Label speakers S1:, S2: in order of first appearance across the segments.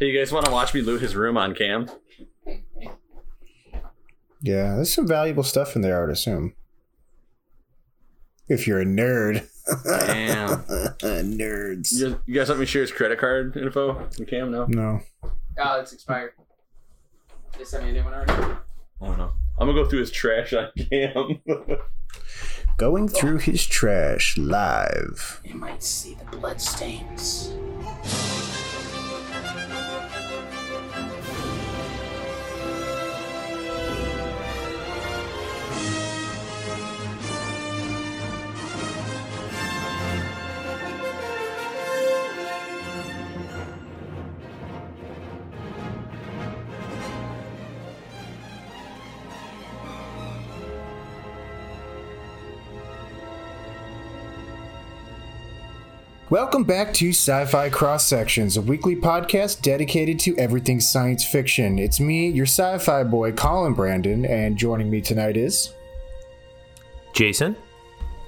S1: Hey, you guys want to watch me loot his room on cam?
S2: Yeah, there's some valuable stuff in there, I would assume. If you're a nerd.
S1: Damn.
S2: Nerds.
S1: You guys, you guys let me share his credit card info on cam? No?
S2: No.
S3: Oh, it's expired. They sent me a new one already.
S1: Oh, I don't know. I'm gonna go through his trash on cam.
S2: Going through his trash live.
S3: You might see the bloodstains.
S2: Welcome back to Sci Fi Cross Sections, a weekly podcast dedicated to everything science fiction. It's me, your sci fi boy, Colin Brandon, and joining me tonight is.
S4: Jason?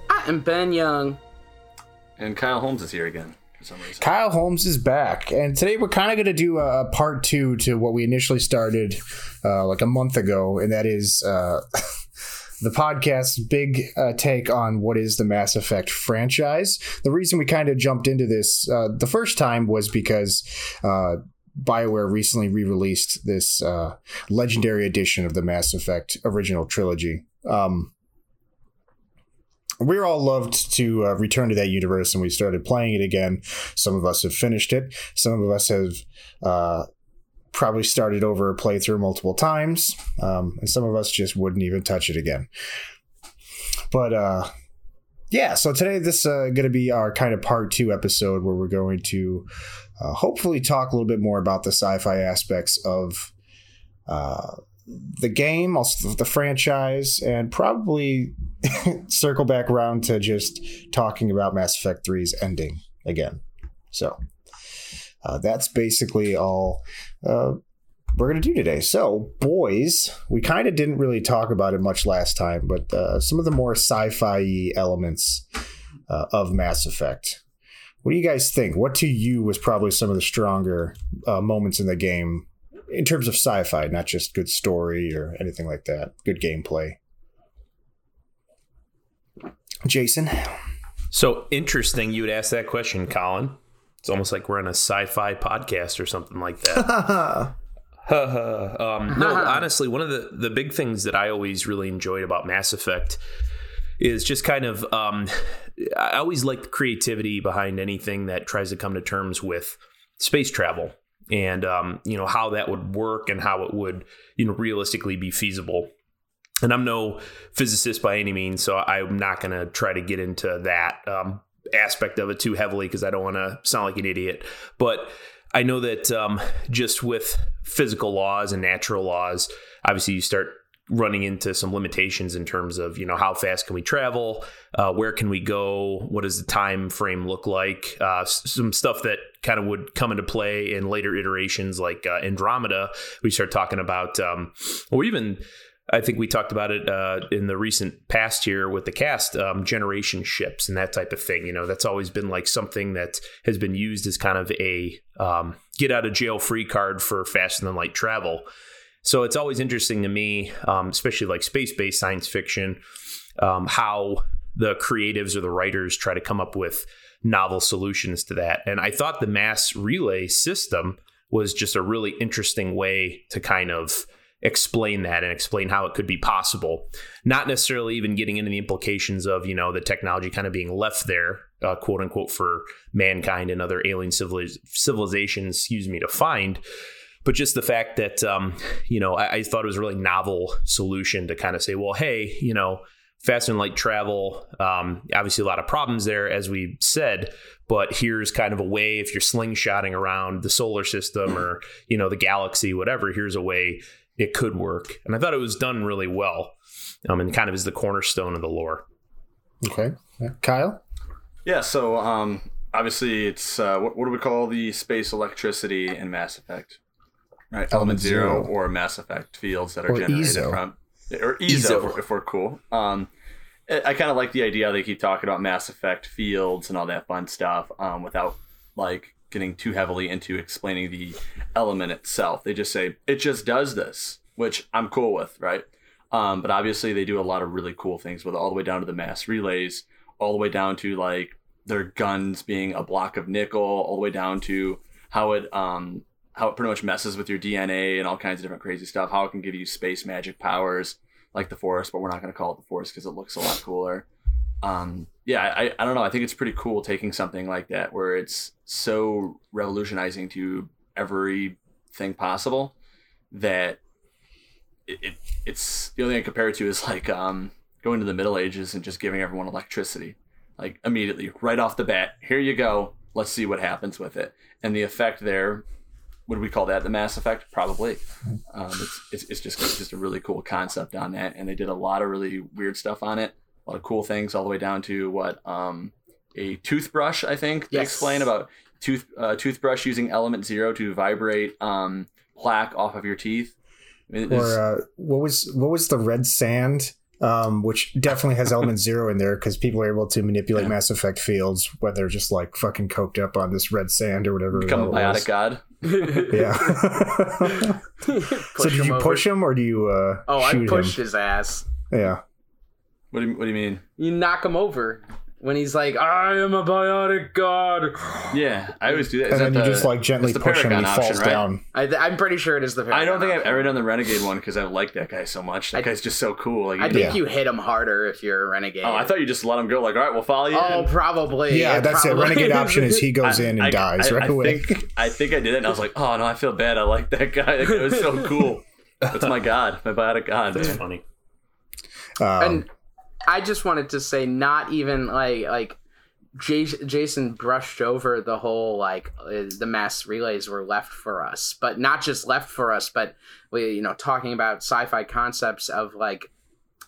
S3: I am Ben Young.
S1: and Kyle Holmes is here again for some reason.
S2: Kyle Holmes is back, and today we're kind of going to do a, a part two to what we initially started uh, like a month ago, and that is uh, the podcast's big uh, take on what is the Mass Effect franchise. The reason we kind of jumped into this uh, the first time was because. Uh, BioWare recently re released this uh, legendary edition of the Mass Effect original trilogy. Um, we all loved to uh, return to that universe and we started playing it again. Some of us have finished it. Some of us have uh, probably started over a playthrough multiple times. Um, and some of us just wouldn't even touch it again. But uh, yeah, so today this is uh, going to be our kind of part two episode where we're going to uh, hopefully talk a little bit more about the sci fi aspects of uh, the game, also the franchise, and probably circle back around to just talking about Mass Effect 3's ending again. So uh, that's basically all uh, we're going to do today. So, boys, we kind of didn't really talk about it much last time, but uh, some of the more sci fi elements uh, of Mass Effect. What do you guys think? What to you was probably some of the stronger uh, moments in the game in terms of sci-fi, not just good story or anything like that. Good gameplay. Jason,
S4: So interesting you would ask that question, Colin. It's almost like we're on a sci fi podcast or something like that. um, no, honestly, one of the, the big things that I always really enjoyed about Mass Effect is just kind of um, I always like the creativity behind anything that tries to come to terms with space travel and um, you know how that would work and how it would you know realistically be feasible. And I'm no physicist by any means, so I'm not going to try to get into that um, aspect of it too heavily because I don't want to sound like an idiot. But I know that um, just with physical laws and natural laws, obviously you start running into some limitations in terms of you know how fast can we travel? Uh, where can we go? What does the time frame look like? Uh, some stuff that kind of would come into play in later iterations like uh, andromeda. We start talking about um, or even I think we talked about it uh, in the recent past here with the cast um, generation ships and that type of thing. You know, that's always been like something that has been used as kind of a um, get out of jail free card for faster than light travel. So it's always interesting to me, um, especially like space based science fiction, um, how the creatives or the writers try to come up with novel solutions to that. And I thought the mass relay system was just a really interesting way to kind of explain that and explain how it could be possible. Not necessarily even getting into the implications of, you know, the technology kind of being left there, uh, quote unquote, for mankind and other alien civiliz- civilizations, excuse me, to find. But just the fact that, um, you know, I, I thought it was a really novel solution to kind of say, well, hey, you know, fast and light travel, um, obviously a lot of problems there, as we said, but here's kind of a way if you're slingshotting around the solar system or, you know, the galaxy, whatever, here's a way it could work. And I thought it was done really well um, and kind of is the cornerstone of the lore.
S2: okay, Yeah. Kyle.
S1: Yeah, so um, obviously it's uh, what, what do we call the space electricity in Mass Effect? Right, Element,
S2: Element
S1: zero,
S2: Zero.
S1: or Mass Effect fields that are
S2: Or
S1: generated
S2: eezo.
S1: from or eezo,
S4: eezo.
S1: If, we're, if we're cool. Um, I, I kind of like the idea they keep talking about Mass Effect fields and all that fun stuff um, without like getting too heavily into explaining the element itself. They just say it just does this, which I'm cool with, right? Um, but obviously they do a lot of really cool things with all the way down to the mass relays, all the way down to like their guns being a block of nickel, all the way down to how it um how it pretty much messes with your DNA and all kinds of different crazy stuff. How it can give you space magic powers like the Force, but we're not going to call it the Force because it looks a lot cooler. Um, yeah, I, I don't know. I think it's pretty cool taking something like that where it's so revolutionizing to everything possible that it, it it's the only thing I compare it to is like um, going to the Middle Ages and just giving everyone electricity, like immediately, right off the bat. Here you go. Let's see what happens with it. And the effect there, would we call that the Mass Effect? Probably. Um, it's, it's it's just it's just a really cool concept on that, and they did a lot of really weird stuff on it. A lot of cool things, all the way down to what um, a toothbrush. I think they
S3: Yes.
S1: explain about tooth uh, toothbrush using element zero to vibrate um, plaque off of your teeth. I mean, it's-
S2: Or uh, what was what was the red sand? Um, which definitely has element zero in there because people are able to manipulate
S1: Yeah.
S2: Mass Effect fields when they're just like fucking coked up on this red sand or whatever.
S1: become a
S2: the
S1: biotic
S2: was.
S1: god.
S2: Yeah. so did you
S3: over.
S2: push him or do you uh,
S3: Oh, I pushed
S2: him?
S3: his ass.
S2: Yeah.
S1: What do you, what do you mean?
S3: You knock him over when he's like, "I am a biotic god."
S1: Yeah, I always do that. Is
S2: And then
S1: that
S2: you just like gently push him and he
S1: Paragon
S2: falls
S1: right?
S2: down.
S3: I, th- I'm pretty sure it is the.
S1: I don't think I've ever done the Renegade one because I like that guy so much. That
S3: I-
S1: guy's just so cool. Like,
S3: I think
S2: Yeah.
S3: you hit him harder if you're a renegade.
S1: oh, I thought you just let him go. Like, all right, we'll follow you.
S3: Oh,
S1: in."
S3: probably.
S2: Yeah, that's it. Renegade option is he goes
S1: I-
S2: in and
S1: I-
S2: dies
S1: I,
S2: right
S1: I
S2: away.
S1: Think, I think I did it, and I was like, oh no, I feel bad. I like that guy. That guy was so cool. That's my god, my biotic god.
S4: That's
S1: man.
S4: funny.
S2: Um,
S3: and I just wanted to say, not even like like Jason brushed over the whole like uh, the mass relays were left for us, but not just left for us, but we you know talking about sci-fi concepts of like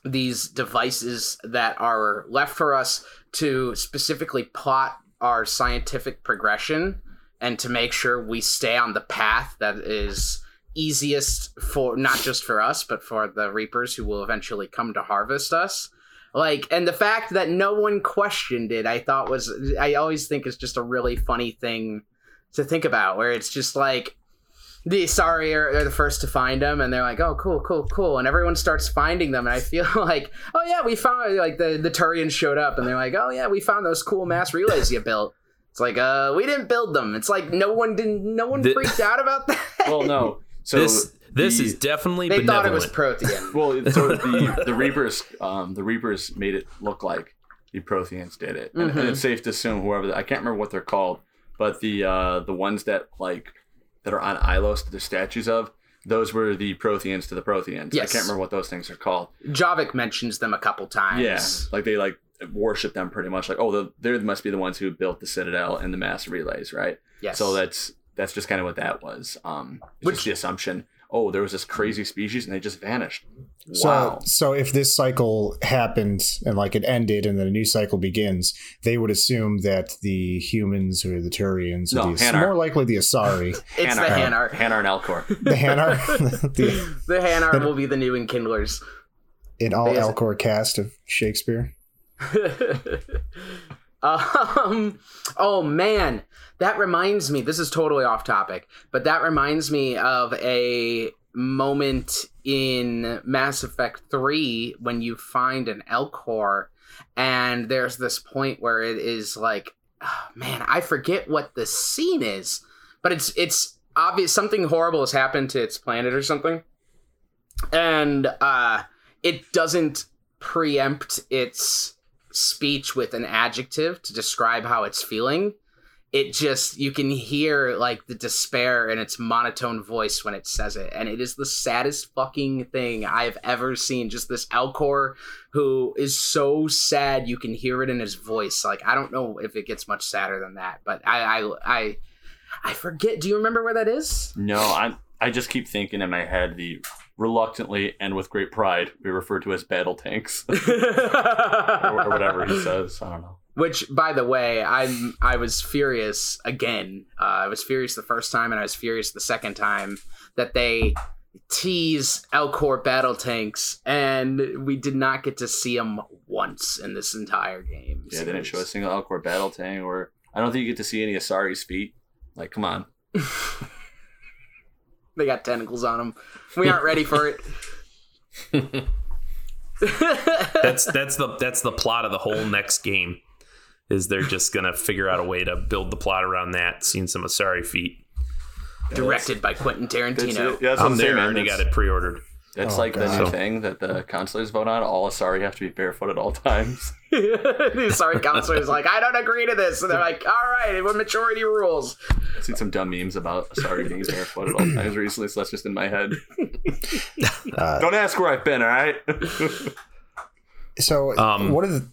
S3: these devices that are left for us to specifically plot our scientific progression and to make sure we stay on the path that is easiest for not just for us but for the reapers who will eventually come to harvest us like and the fact that no one questioned it i thought was i always think is just a really funny thing to think about where it's just like the Asari are, are the first to find them and they're like oh cool cool cool and everyone starts finding them and i feel like oh yeah we found like the the turians showed up and they're like oh yeah we found those cool mass relays you built. It's like uh we didn't build them. It's like no one didn't no one
S4: The-
S3: freaked out about that.
S1: Well, no. So
S4: this this
S1: the-
S4: is definitely
S3: they thought it was Prothean
S1: well. So the the Reapers, um, the Reapers made it look like the Protheans did it, and, and
S3: Mhm.
S1: it's safe to assume whoever I can't remember what they're called, but the uh, the ones that like that are on Ilos that the statues of. Those were the Protheans to the Protheans.
S3: Yes.
S1: I can't remember what those things are called.
S3: javik mentions them a couple times
S1: Yeah, like they like worship them pretty much. Like, oh, the, they must be the ones who built the Citadel and the mass relays, right?
S3: yes
S1: So that's that's just kind of what that was. Um, it's
S3: Which-
S1: just the assumption. Oh, there was this crazy species and they just vanished.
S2: So,
S1: Wow.
S2: so if this cycle happened and like it ended and then a new cycle begins, they would assume that the humans or the Turians, or
S1: No,
S2: the,
S1: Hanar.
S2: more likely the Asari,
S3: it's the
S1: Hanar,
S3: hanar
S1: Hanar and Elcor.
S2: the Hanar, the,
S3: the hanar will be the new enkindlers
S2: in all
S3: Yes.
S2: Elcor cast of Shakespeare.
S3: um oh man that reminds me this is totally off topic but that reminds me of a moment in mass effect 3 when you find an elcor and there's this point where it is like oh, man i forget what the scene is but it's it's obvious something horrible has happened to its planet or something and uh it doesn't preempt its speech with an adjective to describe how it's feeling. It just you can hear like the despair in its monotone voice when it says it, and it is the saddest fucking thing I've ever seen. Just this Elcor who is so sad you can hear it in his voice. Like I don't know if it gets much sadder than that, but I I I, I forget. Do you remember where that is?
S1: No, I I just keep thinking in my head the reluctantly and with great pride we refer to as battle tanks or, or whatever he says. I don't know.
S3: Which, by the way, I'm I was furious again. Uh, I was furious the first time, and I was furious the second time that they tease Elcor battle tanks, and we did not get to see them once in this entire game.
S1: Yeah, they didn't show a single Elcor battle tank, or I don't think you get to see any Asari's feet. Like, come on.
S3: They got tentacles on them. We aren't ready for it.
S4: That's that's the that's the plot of the whole next game. Is they're just gonna figure out a way to build the plot around that. Seen some Asari feet.
S3: Directed by Quentin Tarantino.
S1: it. Yeah, that's
S4: I'm
S1: I'm
S4: there.
S1: saying, man.
S4: Already got it pre-ordered.
S1: that's
S2: Oh,
S1: like the new
S4: So-
S1: thing that the counselors vote on. All Asari have to be barefoot at all times.
S3: the Asari sorry counselor's like, I don't agree to this. And they're like, all right, what majority rules?
S1: I've seen some dumb memes about Asari being barefoot at all times recently, so that's just in my head.
S2: Uh,
S1: Don't ask where I've been, all right?
S2: so
S4: Um,
S2: one of the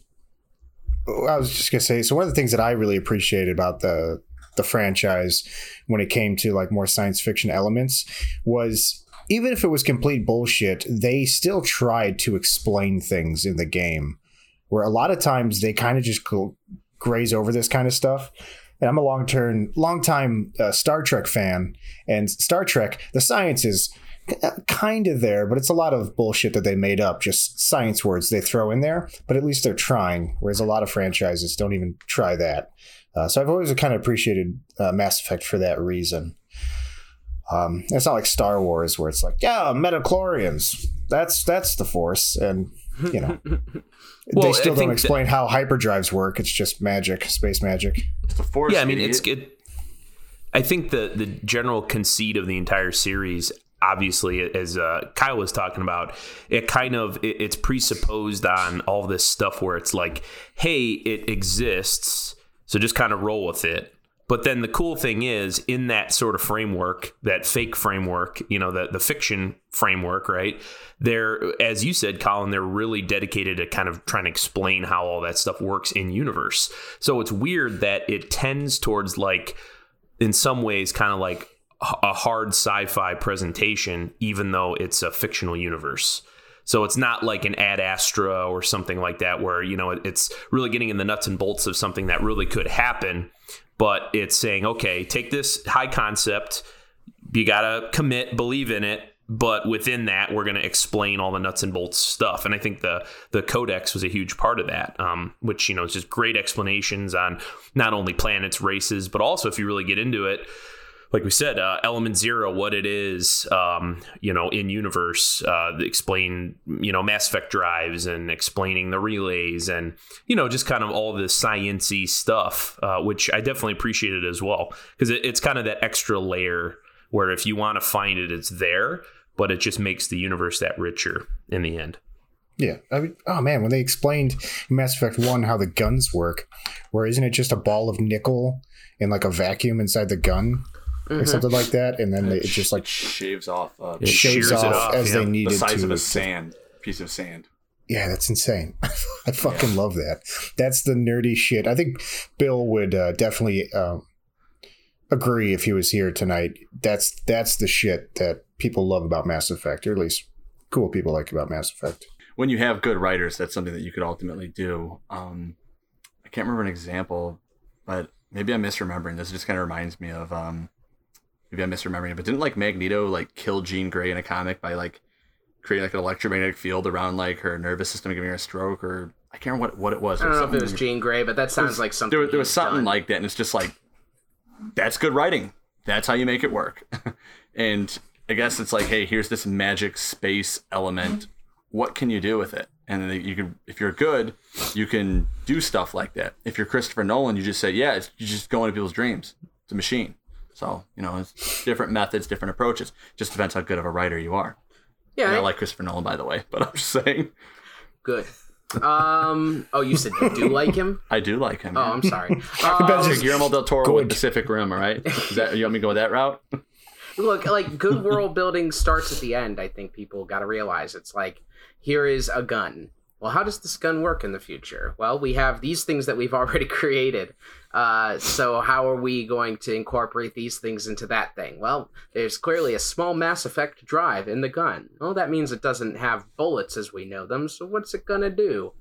S2: I was just gonna say, so one of the things that I really appreciated about the the franchise when it came to like more science fiction elements was even if it was complete bullshit, they still tried to explain things in the game. Where a lot of times they kind of just graze over this kind of stuff. And I'm a long term, long time uh, Star Trek fan, and Star Trek, the science is kind of there, but it's a lot of bullshit that they made up, just science words they throw in there. But at least they're trying, whereas a lot of franchises don't even try that. Uh, so I've always kind of appreciated uh, Mass Effect for that reason. Um, it's not like Star Wars where it's like, yeah, midichlorians. That's that's the Force, and you know,
S4: Well,
S2: they still
S4: I
S2: don't
S4: think
S2: explain how hyperdrives work. It's just magic, space magic.
S1: It's the force.
S4: yeah, I mean, it's
S1: idiot.
S4: it. I think the the general conceit of the entire series, obviously, as uh, Kyle was talking about, it kind of it, it's presupposed on all this stuff where it's like, hey, it exists, so just kind of roll with it. But then the cool thing is, in that sort of framework, that fake framework, you know, the the fiction framework, right? They're, as you said, Colin, they're really dedicated to kind of trying to explain how all that stuff works in universe. So it's weird that it tends towards like, in some ways, kind of like a hard sci-fi presentation, even though it's a fictional universe. So it's not like an Ad Astra or something like that, where you know it's really getting in the nuts and bolts of something that really could happen. But it's saying, okay, take this high concept, you gotta commit, believe in it, but within that, we're gonna explain all the nuts and bolts stuff. And I think the the Codex was a huge part of that, um, which you know is just great explanations on not only planets, races, but also if you really get into it, like we said, uh, Element Zero, what it is, um, you know, in universe, uh, explain, you know, Mass Effect drives and explaining the relays and, you know, just kind of all this sciency stuff, uh, which I definitely appreciated as well. Because it, it's kind of that extra layer where if you want to find it, it's there, but it just makes the universe that richer in the end.
S2: Yeah, I mean, oh man, when they explained in Mass Effect One how the guns work, where isn't it just a ball of nickel in like a vacuum inside the gun or something like that, and then they, it just like
S1: shaves off uh,
S4: It
S2: shaves
S4: shears
S2: off,
S4: off,
S2: as
S4: yeah.
S2: they
S1: the
S2: needed
S1: size
S2: to.
S1: of a
S2: to-
S1: sand piece of sand.
S2: Yeah, that's insane. I fucking love that. That's the nerdy shit. I think Bill would uh, definitely um, agree if he was here tonight. That's that's the shit that people love about Mass Effect, or at least cool people like about Mass Effect.
S1: when you have good writers, that's something that you could ultimately do. Um, I can't remember an example, but maybe I'm misremembering. This just kind of reminds me of um, maybe I'm misremembering it. But didn't like Magneto like kill Jean Grey in a comic by like creating like an electromagnetic field around like her nervous system, giving her a stroke, or I can't remember what what it was.
S3: I don't know if it was Jean Grey, but that sounds like something.
S1: there, was- there was something
S3: done.
S1: like that, and it's just like that's good writing. That's how you make it work. and I guess it's like, hey, here's this magic space element. What can you do with it? And then you can, if you're good, you can do stuff like that. If you're Christopher Nolan, you just say, yeah, it's, you just go into people's dreams. It's a machine. So you know, it's different methods, different approaches. Just depends how good of a writer you are.
S3: Yeah,
S1: And I like Christopher Nolan, by the way, but I'm just saying,
S3: good. Um. Oh, you said you do like him?
S1: I do like him.
S3: Oh,
S1: man.
S3: I'm sorry.
S2: about
S3: Um,
S2: just-
S1: Guillermo del Toro
S2: Good.
S1: with Pacific Rim, all right? Is that you want me to go that route?
S3: look, like good world building starts at the end. I think people got to realize it's like here is a gun. Well, how does this gun work in the future? Well, we have these things that we've already created. Uh, so how are we going to incorporate these things into that thing? Well, there's clearly a small Mass Effect drive in the gun. Well, that means it doesn't have bullets as we know them. So what's it gonna do?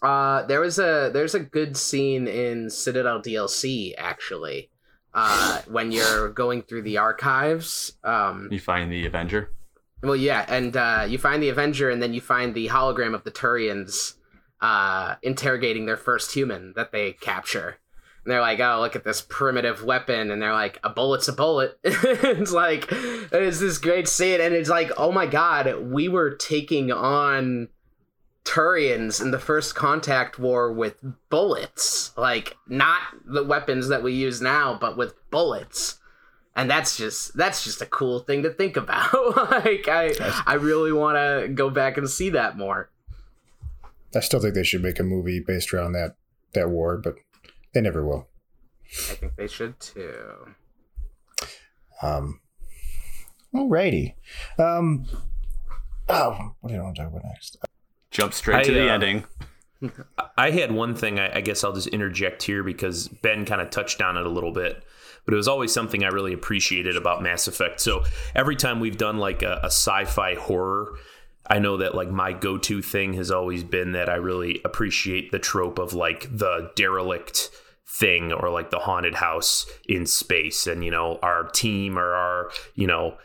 S3: Uh, there was a there's a good scene in Citadel DLC actually. Uh, when you're going through the archives, um,
S1: You find the Avenger.
S3: Well, yeah, and uh, you find the Avenger, and then you find the hologram of the Turians uh, interrogating their first human that they capture. And they're like, "Oh, look at this primitive weapon," and they're like, "A bullet's a bullet." it's like it's this great scene, and it's like, "Oh my god, we were taking on Turians in the first contact war with bullets, like not the weapons that we use now, but with bullets." And that's just that's just a cool thing to think about. like I I really want to go back and see that more.
S2: I still think they should make a movie based around that that war, but they never will.
S3: I think they should too.
S2: Um, alrighty. Um, oh, what do I want to talk about next?
S1: Jump straight
S4: I,
S1: to the
S4: uh,
S1: ending.
S4: I had one thing. I, I guess I'll just interject here because Ben kind of touched on it a little bit, but it was always something I really appreciated about Mass Effect. So every time we've done like a, a sci-fi horror, I know that like my go-to thing has always been that I really appreciate the trope of like the derelict thing or like the haunted house in space, and you know our team or our you know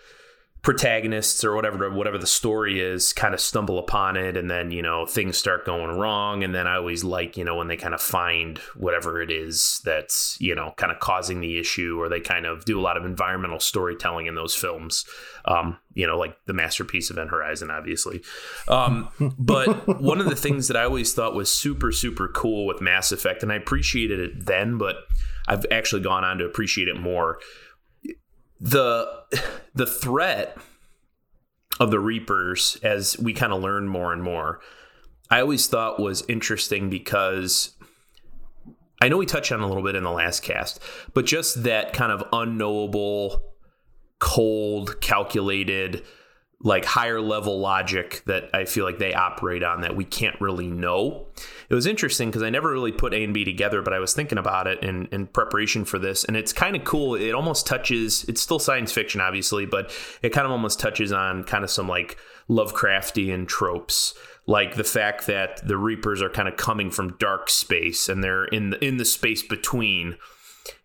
S4: protagonists or whatever whatever the story is kind of stumble upon it and then you know things start going wrong. And then i always like you know when they kind of find whatever it is that's you know kind of causing the issue or they kind of do a lot of environmental storytelling in those films. Um, you know like the masterpiece of event horizon obviously. Um, but one of the things that i always thought was super super cool with mass effect and i appreciated it then but i've actually gone on to appreciate it more. The the threat of the reapers as we kind of learn more and more i always thought was interesting because i know we touched on a little bit in the last cast but just that kind of unknowable cold calculated like higher level logic that I feel like they operate on that we can't really know. It was interesting because I never really put A and B together, but I was thinking about it in, in preparation for this, and it's kind of cool. It almost touches, it's still science fiction, obviously, but it kind of almost touches on kind of some like Lovecraftian tropes. Like the fact that the Reapers are kind of coming from dark space and they're in the in the space between.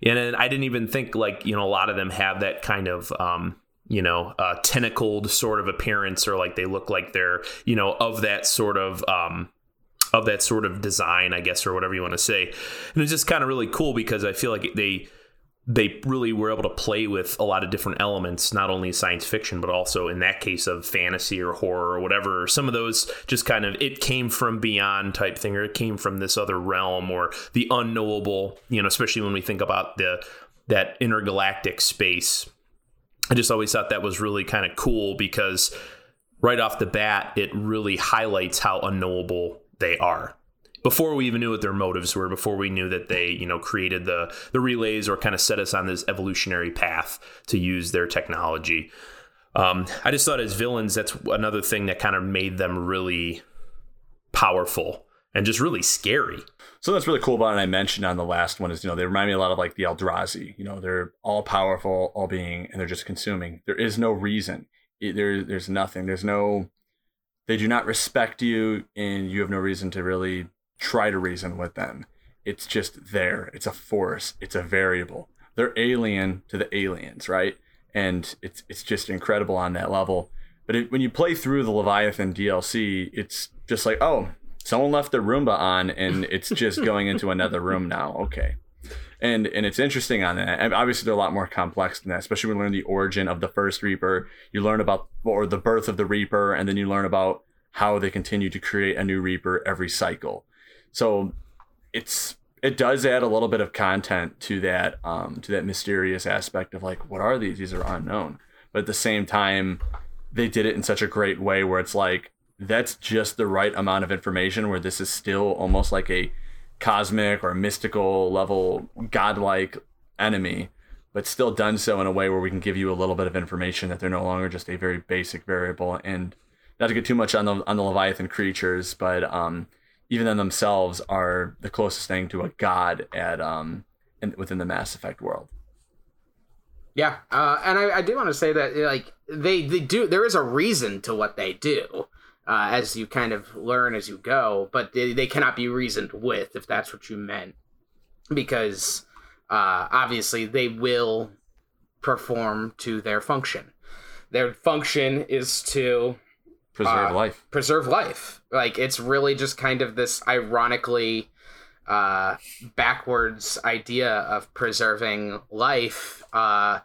S4: And I didn't even think like, you know, a lot of them have that kind of um, you know, uh, tentacled sort of appearance, or like they look like they're, you know, of that sort of, um, of that sort of design, I guess, or whatever you want to say. And it's just kind of really cool because I feel like they, they really were able to play with a lot of different elements, not only science fiction, but also in that case of fantasy or horror or whatever. Some of those just kind of it came from beyond type thing, or it came from this other realm or the unknowable. You know, especially when we think about the that intergalactic space I just always thought that was really kind of cool because right off the bat, it really highlights how unknowable they are. Before we even knew what their motives were, before we knew that they, you know, created the the relays or kind of set us on this evolutionary path to use their technology. Um, I just thought as villains, that's another thing that kind of made them really powerful and just really scary.
S1: So that's really cool about it. I mentioned on the last one is you know they remind me a lot of like the Eldrazi. You know they're all powerful, all being, and they're just consuming. There is no reason. There, there's nothing. There's no. They do not respect you, and you have no reason to really try to reason with them. It's just there. It's a force. It's a variable. They're alien to the aliens, right? And it's it's just incredible on that level. But it, when you play through the Leviathan DLC, it's just like, oh, someone left their Roomba on and it's just going into another room now. Okay. And and it's interesting on that. Obviously, they're a lot more complex than that, especially when you learn the origin of the first Reaper. You learn about or the birth of the Reaper, and then you learn about how they continue to create a new Reaper every cycle. So it's it does add a little bit of content to that um, to that mysterious aspect of like what are these? These are unknown. But at the same time, they did it in such a great way where it's like that's just the right amount of information where this is still almost like a cosmic or mystical level godlike enemy but still done so in a way where we can give you a little bit of information that they're no longer just a very basic variable. And not to get too much on the on the leviathan creatures but um even them themselves are the closest thing to a god at um in, within the mass effect world.
S3: Yeah uh, and I, I do want to say that like they they do there is a reason to what they do uh, as you kind of learn as you go, but they, they cannot be reasoned with if that's what you meant, because uh, obviously they will perform to their function. Their function is to
S1: preserve
S3: uh,
S1: life.
S3: Preserve life. Like it's really just kind of this ironically uh, backwards idea of preserving life uh,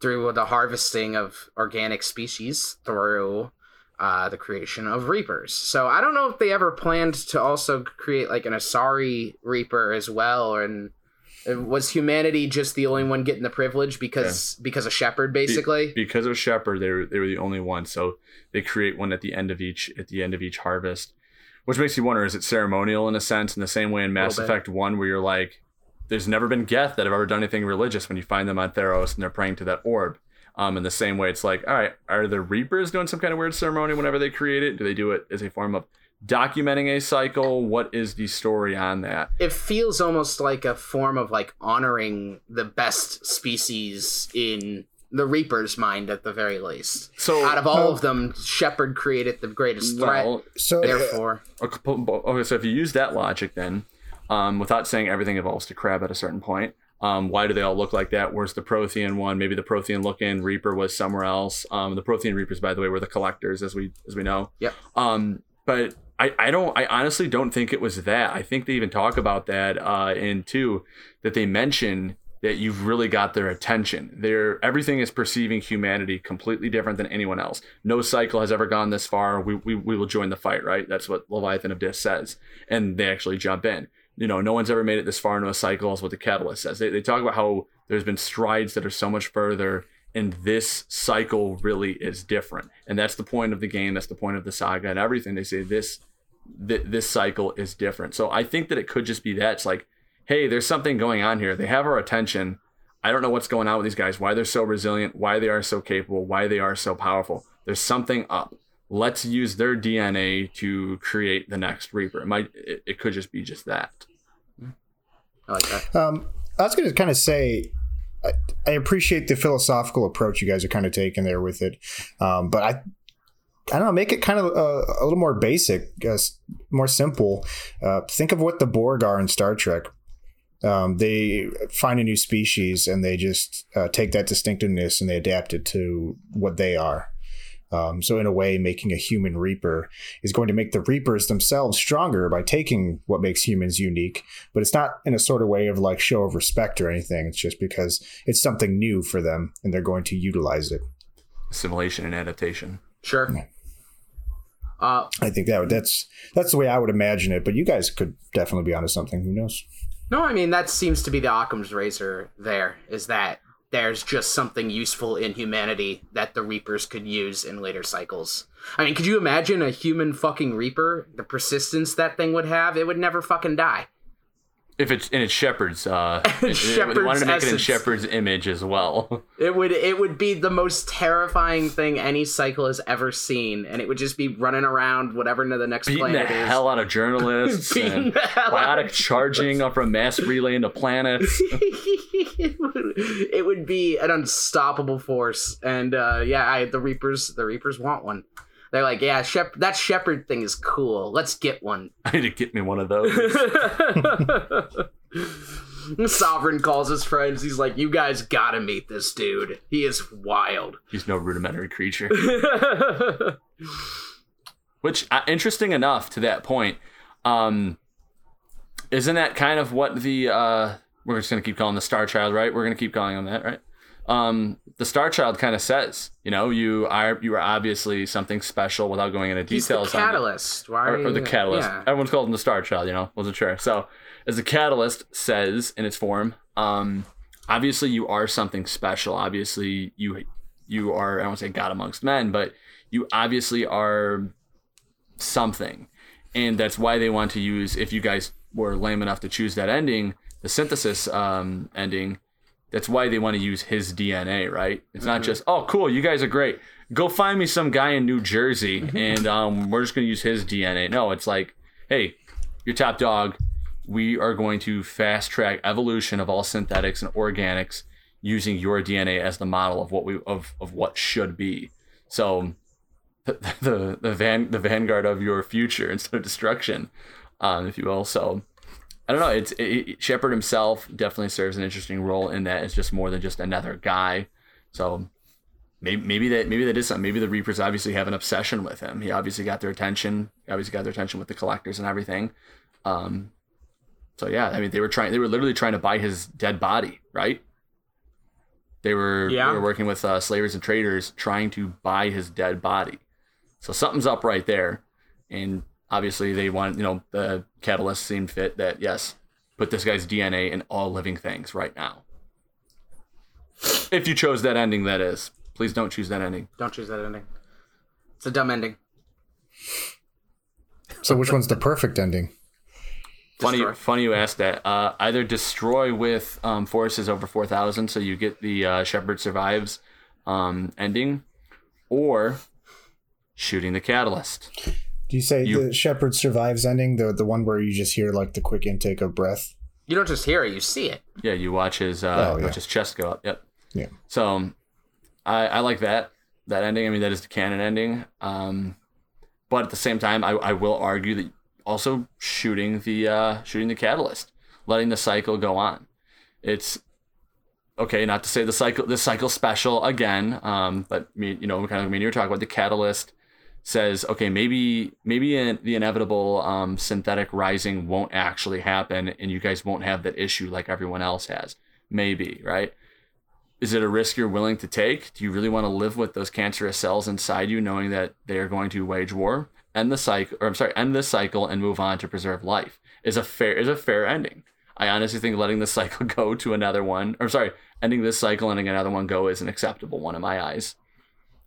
S3: through the harvesting of organic species through uh, the creation of reapers. So I don't know if they ever planned to also create like an Asari reaper as well, and was humanity just the only one getting the privilege because yeah. because of Shepard basically?
S1: Be- because of Shepard, they were they were the only one. So they create one at the end of each at the end of each harvest, which makes you wonder: is it ceremonial in a sense, in the same way in Mass Effect One, where you're like, there's never been Geth that have ever done anything religious when you find them on Theros and they're praying to that orb. Um, in the same way, it's like, all right, are the Reapers doing some kind of weird ceremony whenever they create it? Do they do it as a form of documenting a cycle? What is the story on that?
S3: It feels almost like a form of like honoring the best species in the Reaper's mind at the very least. So out of all of them, Shepard created the greatest threat. Well, so therefore,
S1: okay. So if you use that logic, then um, without saying everything evolves to crab at a certain point, um, why do they all look like that? Where's the Prothean one? Maybe the Prothean looking Reaper was somewhere else. Um, the Prothean Reapers, by the way, were the collectors, as we as we know.
S3: Yep.
S1: Um, but I, I don't I honestly don't think it was that. I think they even talk about that uh, in two that they mention that you've really got their attention. They're everything is perceiving humanity completely different than anyone else. No cycle has ever gone this far. We, we, we will join the fight, right? That's what Leviathan of Dis says. And they actually jump in you know, no one's ever made it this far into a cycle, is what the catalyst says. They, they talk about how there's been strides that are so much further, and this cycle really is different. And that's the point of the game. That's the point of the saga and everything. They say this th- this cycle is different. So I think that it could just be that. It's like, hey, there's something going on here. They have our attention. I don't know what's going on with these guys, why they're so resilient, why they are so capable, why they are so powerful. There's something up let's use their DNA to create the next Reaper. It might it, it could just be just that.
S3: I like that.
S2: Um, I was going to kind of say. I, I appreciate the philosophical approach you guys are kind of taking there with it, um, but I I don't know, make it kind of uh, a little more basic, uh, more simple. Uh, think of what the Borg are in Star Trek. Um, they find a new species and they just uh, take that distinctiveness and they adapt it to what they are. Um, so, in a way, making a human reaper is going to make the reapers themselves stronger by taking what makes humans unique. But it's not in a sort of way of like show of respect or anything. It's just because it's something new for them and they're going to utilize it.
S1: Assimilation and adaptation.
S3: Sure. Yeah. Uh,
S2: I think that that's that's the way I would imagine it. But you guys could definitely be onto something. Who knows?
S3: No, I mean that seems to be the Occam's razor. There is that there's just something useful in humanity that the Reapers could use in later cycles. I mean, could you imagine a human fucking Reaper? The persistence that thing would have, it would never fucking die.
S1: If it's in its Shepard's, uh, Shepard's wanted to make essence. it in Shepard's image as well.
S3: It would it would be the most terrifying thing any cycle has ever seen, and it would just be running around whatever the next
S1: Beating
S3: planet
S1: the
S3: is.
S1: hell out of journalists, and biotic charging up from mass relay into planets.
S3: it, would, it would be an unstoppable force, and uh, yeah, I, the Reapers the Reapers want one. They're like, yeah, Shep- that Shepard thing is cool. Let's get one.
S1: I need to get me one of those.
S3: Sovereign calls his friends. He's like, you guys gotta meet this dude. He is wild.
S1: He's no rudimentary creature. Which, uh, interesting enough to that point, um, isn't that kind of what the, uh, we're just gonna keep calling the Star Child, right? We're gonna keep calling him that, right? Um, the Star Child kind of says, you know, you are you are obviously something special without going into details.
S3: He's the catalyst,
S1: Why? Or, or, the catalyst. Yeah. Everyone's called him the Star Child. You know, wasn't sure. So, as the catalyst says in its form, um, obviously you are something special. Obviously you you are I don't want to say God amongst men, but you obviously are something, and that's why they want to use. If you guys were lame enough to choose that ending, the synthesis um, ending that's why they want to use his DNA, right? It's mm-hmm. not just, oh, cool, you guys are great. Go find me some guy in New Jersey mm-hmm. and um, we're just going to use his DNA. No, it's like, hey, you're top dog. We are going to fast track evolution of all synthetics and organics using your DNA as the model of what we of, of what should be. So the the, the van the vanguard of your future instead of destruction, um, if you will. So I don't know. It's it, Shepard himself definitely serves an interesting role in that it's just more than just another guy. So maybe maybe that maybe that is something. Maybe the Reapers obviously have an obsession with him. He obviously got their attention. He obviously got their attention with the collectors and everything. Um, So yeah, I mean they were trying they were literally trying to buy his dead body, right? They were
S3: Yeah.
S1: they were working with uh, slavers and traders trying to buy his dead body. So something's up right there, and obviously they want you know the catalyst seemed fit that yes, put this guy's DNA in all living things right now. If you chose that ending, that is. Please don't choose that ending.
S3: Don't choose that ending. It's a dumb ending.
S2: So which one's the perfect ending?
S1: Funny,
S3: Destroy.
S1: funny you asked that. Uh, either destroy with um, forces over four thousand, so you get the uh, Shepard survives um, ending, or shooting the catalyst.
S2: Do you say
S1: You-
S2: the Shepard survives ending, the the one where you just hear like the quick intake of breath?
S3: You don't just hear it; you see it.
S1: Yeah, you watch his uh,
S2: Oh, yeah.
S1: watch his chest go up. Yep.
S2: Yeah.
S1: So um, I, I like that that ending. I mean, that is the canon ending. Um, but at the same time, I, I will argue that also shooting the uh, shooting the catalyst, letting the cycle go on. It's okay, not to say the cycle the cycle special again. Um, but me, you know, we kind of I mean, you were talking about the catalyst says, okay, maybe maybe in, the inevitable um, synthetic rising won't actually happen, and you guys won't have that issue like everyone else has. Maybe, right? Is it a risk you're willing to take? Do you really want to live with those cancerous cells inside you, knowing that they are going to wage war, end the cycle, or I'm sorry, end this cycle and move on to preserve life? Is a fair is a fair ending. I honestly think letting the cycle go to another one, or sorry, ending this cycle and letting another one go is an acceptable one in my eyes.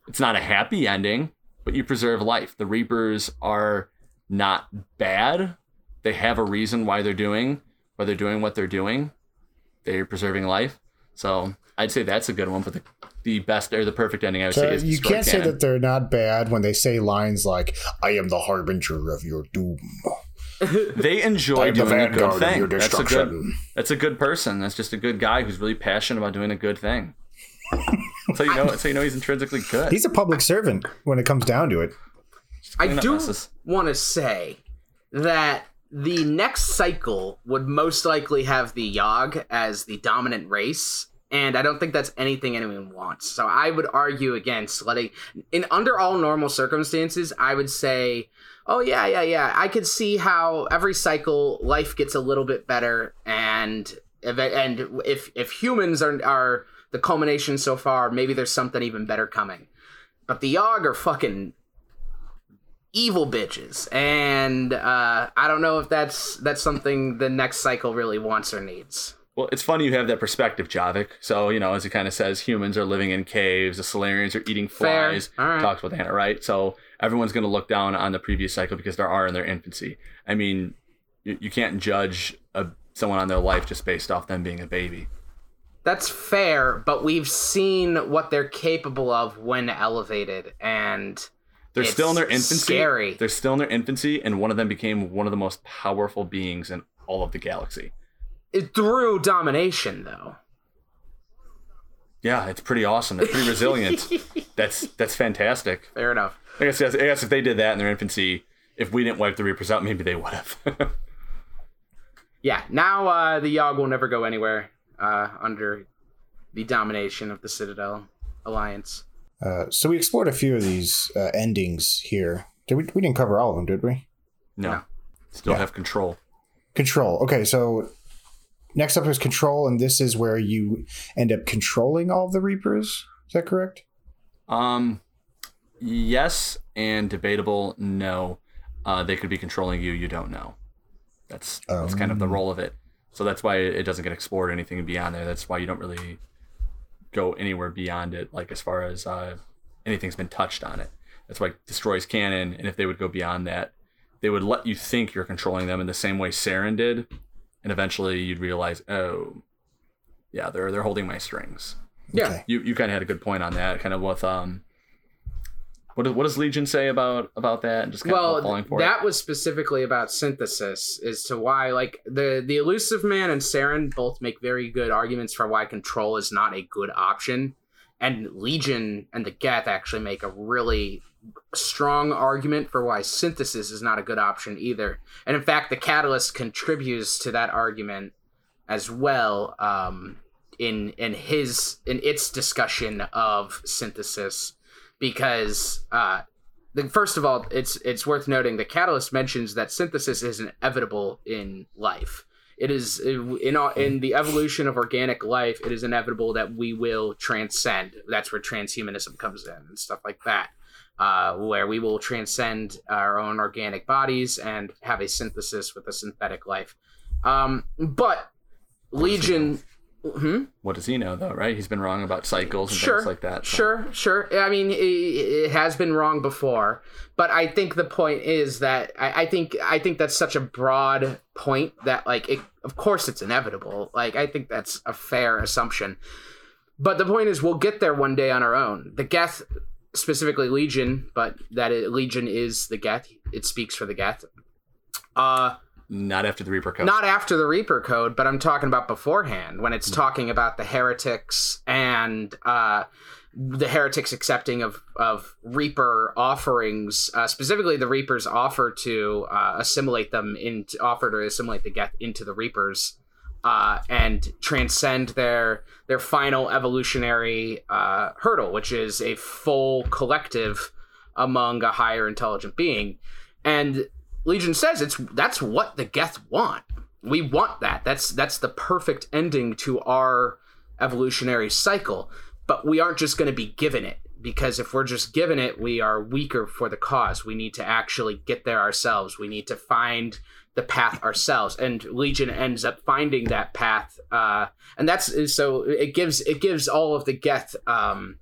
S1: It's not a happy ending, but you preserve life. The Reapers are not bad. They have a reason why they're doing why they're doing what they're doing. They're preserving life. So I'd say that's a good one. But the, the best or the perfect ending I would
S2: So
S1: say is
S2: you can't say that they're not bad when they say lines like "I am the harbinger of your doom."
S1: they enjoy
S2: I'm the
S1: doing a good
S2: of
S1: thing. That's a good. That's a good person. That's just a good guy who's really passionate about doing a good thing. so you know. So you know he's intrinsically good.
S2: He's a public servant when it comes down to it.
S3: I do want to say that the next cycle would most likely have the Yahg as the dominant race, and I don't think that's anything anyone wants. So I would argue against letting, in under all normal circumstances, I would say, oh yeah, yeah, yeah, I could see how every cycle life gets a little bit better, and if and if if humans are are the culmination so far, maybe there's something even better coming. But the Yahg are fucking evil bitches and uh i don't know if that's that's something the next cycle really wants or needs
S1: Well, it's funny you have that perspective, Javik. So, you know, as it kind of says, humans are living in caves, the Salarians are eating flies.
S3: Right.
S1: Talks about Hanar, right? So everyone's going to look down on the previous cycle because there are in their infancy. I mean, you, you can't judge a, someone on their life just based off them being a baby.
S3: That's fair but we've seen what they're capable of when elevated and
S1: They're still in their infancy.
S3: scary.
S1: They're still in their infancy, and one of them became one of the most powerful beings in all of the galaxy.
S3: it, through domination though
S1: Yeah, it's pretty awesome. They're pretty resilient. that's that's fantastic.
S3: fair enough
S1: I guess, I guess if they did that in their infancy, if we didn't wipe the Reapers out, maybe they would have.
S3: yeah now uh the Yahg will never go anywhere uh under the domination of the citadel alliance
S2: Uh, so we explored a few of these uh, endings here. Did we? We didn't cover all of them, did we?
S1: no,
S3: No.
S1: still
S2: Yeah.
S1: have control.
S2: Control. Okay, so next up is control, and this is where you end up controlling all of the Reapers. Is that correct?
S1: Um, yes, and debatable. No, uh, they could be controlling you. You don't know. That's that's kind of the
S2: Um.
S1: role of it. So that's why it doesn't get explored anything beyond there. That's why you don't really go anywhere beyond it. Like as far as uh, anything's been touched on it. That's why it destroys canon. And if they would go beyond that, they would let you think you're controlling them in the same way Saren did, and eventually you'd realize, oh, yeah, they're they're holding my strings
S3: yeah
S2: Okay.
S1: you you kind of had a good point on that, kind of with um, what does, what does Legion say about about that, and just kind
S3: well
S1: of falling for
S3: that was specifically about synthesis as to why like the the Illusive Man and Saren both make very good arguments for why control is not a good option. And legion and the geth actually make a really strong argument for why synthesis is not a good option either. And in fact the catalyst contributes to that argument as well um, in in his in its discussion of synthesis because uh, the, first of all, it's it's worth noting the catalyst mentions that synthesis is inevitable in life. it is in in the evolution of organic life, it is inevitable that we will transcend. That's where transhumanism comes in and stuff like that. Uh, where we will transcend our own organic bodies and have a synthesis with a synthetic life. Um, but Legion. Hmm?
S1: What does he know though, right? He's been wrong about cycles and
S3: Sure,
S1: things like that. so-
S3: Sure, sure. I mean, it, it has been wrong before, but I think the point is that I, I think I think that's such a broad point that, like, it, of course, it's inevitable. Like, I think that's a fair assumption. But the point is, we'll get there one day on our own. The Geth, specifically Legion, but that it, Legion is the Geth. It speaks for the Geth. Uh,
S1: Not after the Reaper Code.
S3: not after the Reaper Code, but I'm talking about beforehand when it's talking about the heretics and uh, the heretics accepting of of Reaper offerings, uh, specifically the Reapers offer to uh, assimilate them into offer to assimilate the Geth into the Reapers. Uh, and transcend their their final evolutionary uh, hurdle, which is a full collective among a higher intelligent being. And Legion says it's that's what the Geth want. We want that. That's that's the perfect ending to our evolutionary cycle. But we aren't just going to be given it because if we're just given it, we are weaker for the cause. We need to actually get there ourselves. We need to find the path ourselves, and Legion ends up finding that path. Uh, and that's so it gives it gives all of the Geth. Um,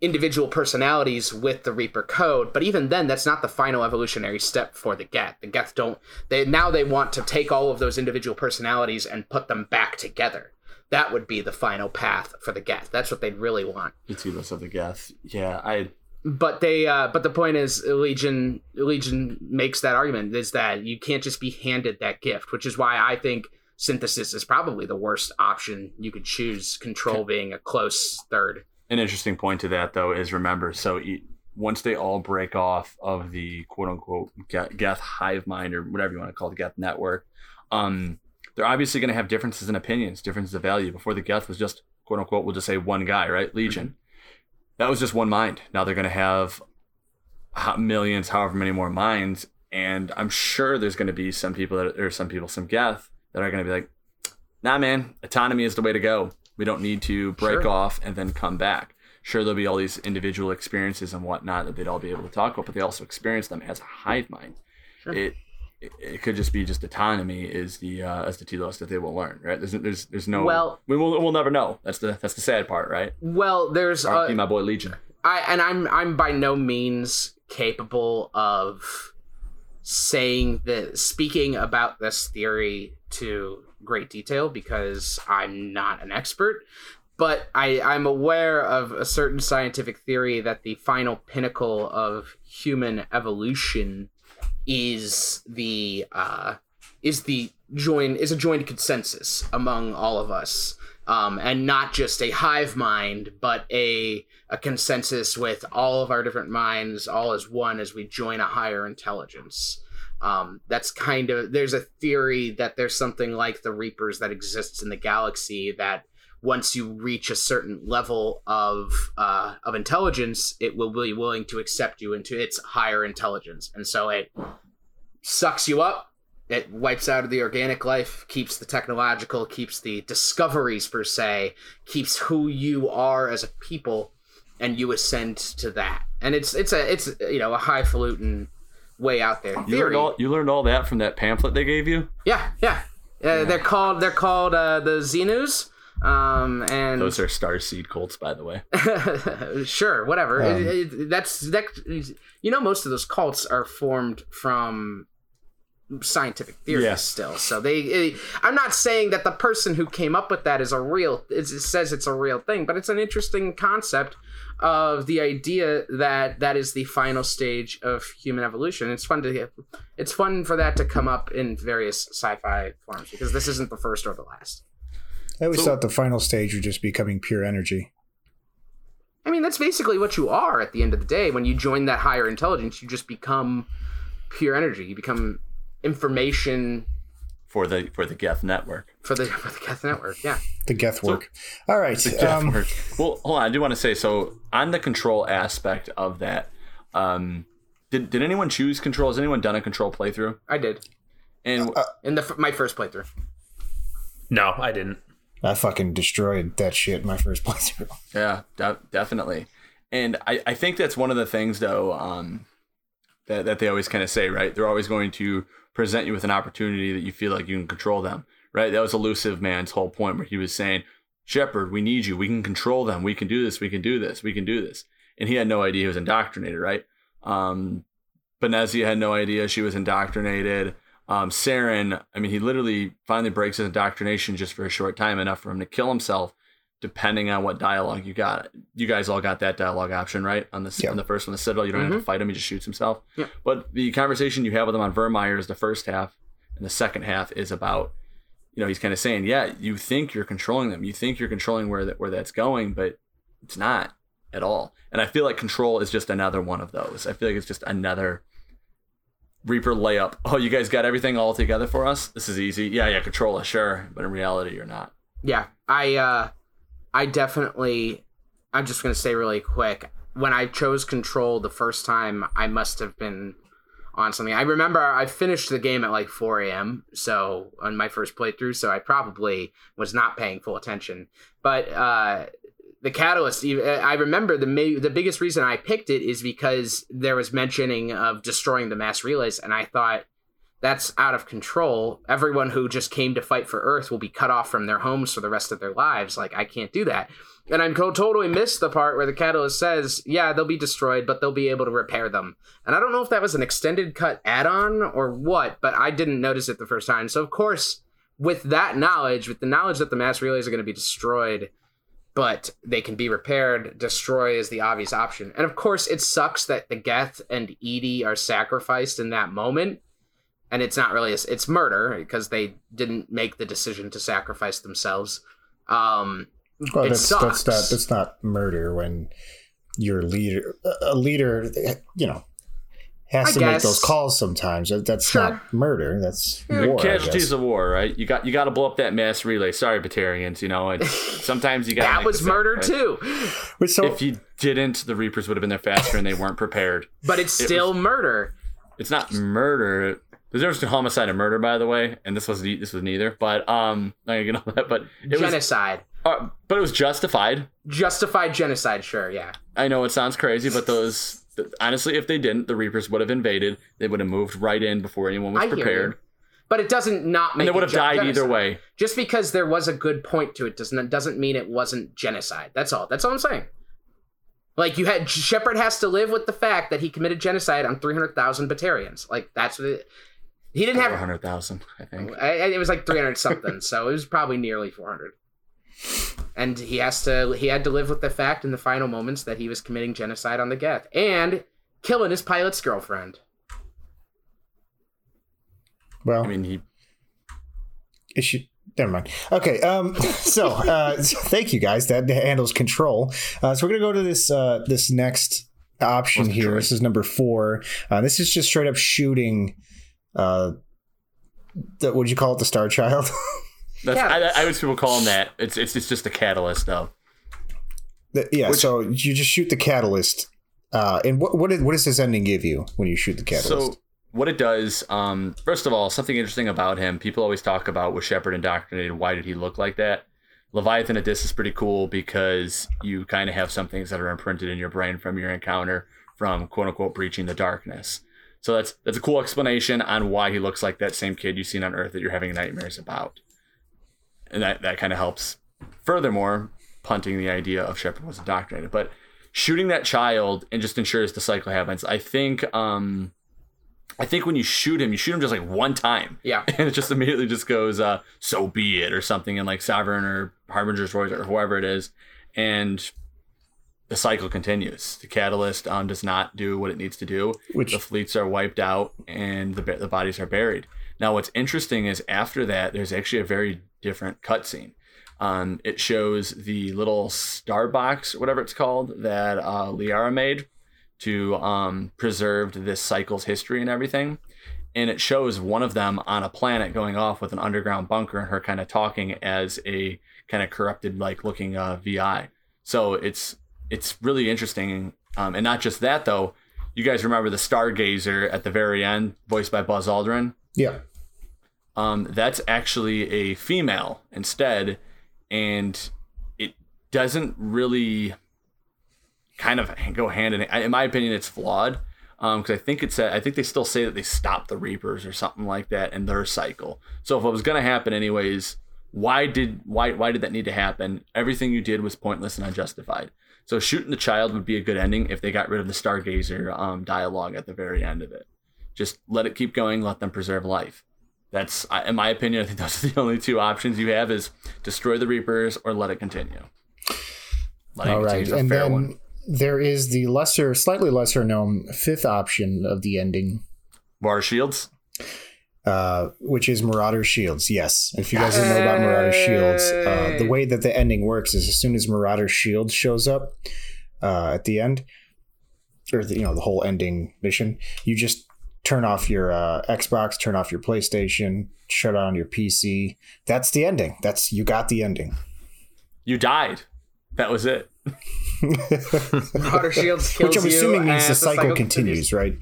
S3: individual personalities with the Reaper code, but even then, that's not the final evolutionary step for the Geth. The Geth don't. They now they want to take all of those individual personalities and put them back together. That would be the final path for the Geth. That's what they'd really want.
S1: Heedless of the Geth. Yeah, I
S3: But they. Uh, but the point is, Legion. Legion makes that argument is that you can't just be handed that gift, which is why I think synthesis is probably the worst option you could choose. Control being a close third.
S1: An interesting point to that though is remember so e- once they all break off of the quote unquote Geth, hive mind or whatever you want to call the Geth network, um, they're obviously going to have differences in opinions, differences of value. Before the Geth was just quote unquote, we'll just say one guy, right? Legion. That was just one mind. Now they're going to have millions, however many more minds, and I'm sure there's going to be some people that or some people, some Geth that are going to be like, nah, man, autonomy is the way to go. We don't need to break
S3: Sure.
S1: off and then come back. Sure, there'll be all these individual experiences and whatnot that they'd all be able to talk about, but they also experience them as a hive mind.
S3: Sure.
S1: It, it it could just be just autonomy is the uh, as the telos that they will learn, right? There's there's there's no
S3: Well-
S1: we will we'll never know. That's the that's the sad part, right?
S3: Well, there's uh,
S1: my boy Legion.
S3: I and I'm I'm by no means capable of saying the speaking about this theory to great detail because I'm not an expert. But I, I'm aware of a certain scientific theory that the final pinnacle of human evolution is the uh, is the join is a joined consensus among all of us, um, and not just a hive mind, but a a consensus with all of our different minds, all as one as we join a higher intelligence. Um, that's kind of there's a theory that there's something like the Reapers that exists in the galaxy that once you reach a certain level of uh, of intelligence, it will be willing to accept you into its higher intelligence, and so it sucks you up. It wipes out of the organic life, keeps the technological, keeps the discoveries per se, keeps who you are as a people, and you ascend to that. And it's it's a it's you know a highfalutin way out there
S1: You learned all you learned all that from that pamphlet they gave you.
S3: yeah, yeah. Uh, They're called they're called uh, the Xenus. Um, and
S1: Those are star seed cults, by the way.
S3: sure, whatever.
S2: Um,
S3: It- it- that's that. You know, most of those cults are formed from scientific theories
S1: Yeah.
S3: still. So they. It, I'm not saying that the person who came up with that is a real. It says it's a real thing, but it's an interesting concept of the idea that that is the final stage of human evolution. It's fun to get. It's fun for that to come up in various sci-fi forms because this isn't the first or the last.
S2: I always
S1: So-
S2: thought the final stage was just becoming pure energy.
S3: I mean, that's basically what you are at the end of the day. When you join that higher intelligence, you just become pure energy. You become information
S1: for the for the Geth network.
S3: for the for the Geth network. Yeah.
S2: The Geth work. All right.
S1: The Geth
S2: Um,
S1: work. Well, hold on. I do want to say so on the control aspect of that. Um, did did anyone choose control? Has anyone done a control playthrough?
S3: I did.
S1: And
S3: in the my first playthrough.
S4: No, I didn't.
S2: I fucking destroyed that shit my first playthrough.
S1: Yeah, de- definitely. And I, I think that's one of the things though um, that that they always kind of say, right? They're always going to present you with an opportunity that you feel like you can control them, right? That was Illusive Man's whole point where he was saying, Shepard, we need you. We can control them. We can do this. We can do this. We can do this. And he had no idea he was indoctrinated, right? Um, Benezia had no idea she was indoctrinated. Um, Saren, I mean, he literally finally breaks his indoctrination just for a short time, enough for him to kill himself, depending on what dialogue you got. You guys all got that dialogue option, right? On the
S2: Yeah.
S1: on the first one, the Citadel, you don't have to fight him; he just shoots himself.
S3: Yeah.
S1: But the conversation you have with him on Virmire is the first half, and the second half is about, you know, he's kind of saying, yeah, you think you're controlling them, you think you're controlling where that where that's going, but it's not at all. And I feel like control is just another one of those. I feel like it's just another Reaper layup. Oh, you guys got everything all together for us? This is easy. Yeah, yeah, control us, sure. But in reality, you're not.
S3: Yeah, I uh I definitely I'm just going to say really quick when I chose control the first time I must have been on something. I remember I finished the game at like 4 a.m. so on my first playthrough so I probably was not paying full attention. But uh the catalyst I remember the the biggest reason i picked it is because there was mentioning of destroying the mass relays and i thought that's out of control everyone who just came to fight for earth will be cut off from their homes for the rest of their lives like i can't do that and i totally missed the part where the catalyst says yeah they'll be destroyed but they'll be able to repair them and i don't know if that was an extended cut add-on or what but i didn't notice it the first time so of course with that knowledge with the knowledge that the mass relays are going to be destroyed but they can be repaired. Destroy is the obvious option. And of course, it sucks that the Geth and EDI are sacrificed in that moment. And it's not really, a, it's murder because they didn't make the decision to sacrifice themselves. Um,
S2: Well,
S3: It
S2: that's that's not
S3: sucks.
S2: that's not murder when your leader, a leader, you know, has
S3: I
S2: to make those calls sometimes. That's
S3: Sure.
S2: not murder. That's
S1: The
S2: war.
S1: Casualties of war, right? You got you got to blow up that mass relay. Sorry, Batarians. You know, it's, sometimes you got
S3: that was murder too.
S2: Wait, so
S1: If you didn't, the Reapers would have been there faster, and they weren't prepared.
S3: But it's
S1: It
S3: still murder.
S1: It's not murder. There's difference between homicide and murder, by the way, and this was this was neither. But um, not gonna get all that. But it was,
S3: genocide.
S1: uh, but it was justified.
S3: Justified genocide, sure, yeah.
S1: I know it sounds crazy, but those honestly, if they didn't, the Reapers would have invaded. They would have moved right in before anyone was
S3: I
S1: prepared.
S3: But it doesn't not make
S1: and they would have died
S3: genocide.
S1: either way.
S3: just because there was a good point to it doesn't doesn't mean it wasn't genocide. That's all. That's all I'm saying. Like you had Shepard has to live with the fact that he committed genocide on 300,000 Batarians. Like that's what it, he didn't have.
S1: hundred thousand, I think.
S3: I, I- it was like 300 something, so it was probably nearly 400. And he has to he had to live with the fact in the final moments that he was committing genocide on the Geth and killing his pilot's girlfriend.
S2: well,
S1: I mean, he
S2: it should. Never mind. Okay. Um. So, uh, thank you guys. That handles control. Uh, so we're gonna go to this uh, this next option
S1: What's
S2: here. This is number four. Uh, this is just straight up shooting. Uh, the, what do you call it? The Star Child.
S1: that's I,
S3: Catalyst.
S1: I would people call him that. It's it's it's just a catalyst, though.
S2: The- yeah.
S1: Which-
S2: so you just shoot the catalyst. Uh, and what what, is, what does this ending give you when you shoot the catalyst?
S1: So what it does, um, first of all, something interesting about him. People always talk about was Shepard indoctrinated? Why did he look like that? Leviathan at this is pretty cool because you kind of have some things that are imprinted in your brain from your encounter from quote unquote breaching the darkness. So that's that's a cool explanation on why he looks like that same kid you've seen on Earth that you're having nightmares about. And that, that kind of helps. Furthermore, punting the idea of Shepard was indoctrinated. But shooting that child and just ensures the cycle happens. I think um I think when you shoot him, you shoot him just like one time.
S3: Yeah.
S1: And it just immediately just goes, uh, so be it, or something in like Sovereign or Harbinger's Voice or whoever it is. And the cycle continues. The catalyst um, does not do what it needs to do.
S2: Which-
S1: the fleets are wiped out and the, the bodies are buried. Now, what's interesting is after that, there's actually a very different cutscene. Um, it shows the little star box, whatever it's called, that uh, Liara made to um, preserve this cycle's history and everything. And it shows one of them on a planet going off with an underground bunker and her kind of talking as a kind of corrupted, like looking uh, VI. So it's it's really interesting. Um, and not just that though. You guys remember the Stargazer at the very end, voiced by Buzz Aldrin?
S2: yeah.
S1: um, that's actually a female instead, and it doesn't really kind of go hand in hand. In my opinion, it's flawed because um, I think it's I think they still say that they stop the Reapers or something like that in their cycle. So if it was gonna happen anyways, why did why why did that need to happen? Everything you did was pointless and unjustified. So shooting the child would be a good ending if they got rid of the Stargazer um, dialogue at the very end of it. Just let it keep going. Let them preserve life. That's, in my opinion, I think those are the only two options you have: is destroy the Reapers or let it continue.
S2: Let All right, and then one. there is the lesser, slightly lesser known fifth option of the ending.
S1: Bar shields.
S2: Uh, which is Marauder Shields. Yes, if you guys didn't know about Marauder Shields, uh, the way that the ending works is as soon as Marauder Shield shows up uh, at the end, or the, you know the whole ending mission, you just turn off your uh, Xbox, turn off your PlayStation, shut on your PC. That's the ending. That's you got the ending.
S1: You died. That was it.
S3: Marauder Shields kills
S2: Which I'm assuming
S3: you,
S2: means the cycle, cycle continues, continues, right?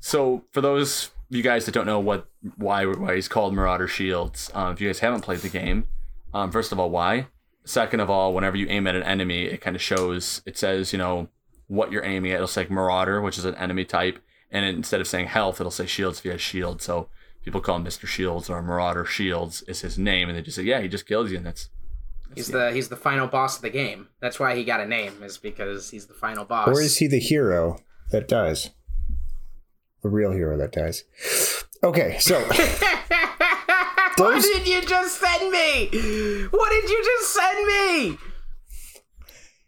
S1: So for those you guys that don't know what why why he's called Marauder Shields, um, if you guys haven't played the game, um, first of all, why? Second of all, whenever you aim at an enemy, it kind of shows. It says you know what you're aiming at. It'll say Marauder, which is an enemy type, and instead of saying health, it'll say shields if he has shield. So people call him Mr. Shields or Marauder Shields is his name, and they just say, yeah, he just kills you, and that's.
S3: that's he's the, he's the final boss of the game. That's why he got a name, is because he's the final boss.
S2: Or is he the hero that dies? The real hero that dies. Okay, so.
S3: those... What did you just send me? What did you just send me?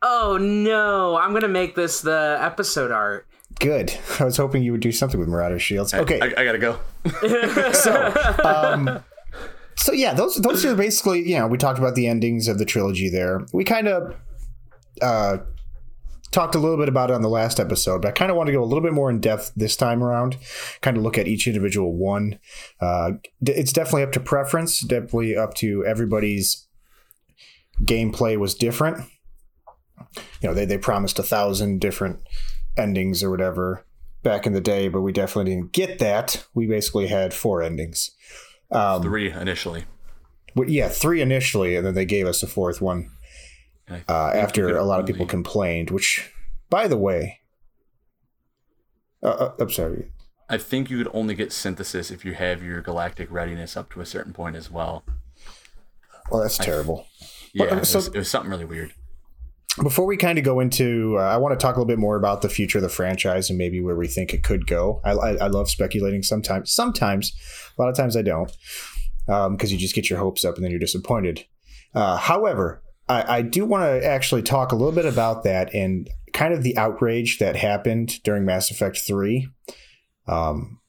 S3: Oh no! I'm gonna make this the episode art.
S2: Good. I was hoping you would do something with Marauder Shields. Okay,
S1: I, I, I gotta go.
S2: so, um, so yeah, those those are basically you know we talked about the endings of the trilogy there. We kind of uh, talked a little bit about it on the last episode, but I kind of want to go a little bit more in depth this time around. Kind of look at each individual one. Uh, it's definitely up to preference. Definitely up to everybody's gameplay was different. You know, they they promised a thousand different endings or whatever back in the day, but we definitely didn't get that. We basically had four endings.
S1: Um, three initially.
S2: Well, yeah, three initially, and then they gave us a fourth one uh, after a lot of people complained. Which, by the way, uh, uh, I'm sorry.
S1: I think you could only get synthesis if you have your galactic readiness up to a certain point as well.
S2: Well, that's terrible.
S1: yeah, but, so, it, was, it was something really weird
S2: before we kind of go into, uh, I want to talk a little bit more about the future of the franchise and maybe where we think it could go. I, I, I love speculating sometimes. Sometimes, a lot of times I don't, because um, you just get your hopes up and then you're disappointed. Uh, however, I, I do want to actually talk a little bit about that and kind of the outrage that happened during Mass Effect Three. Um,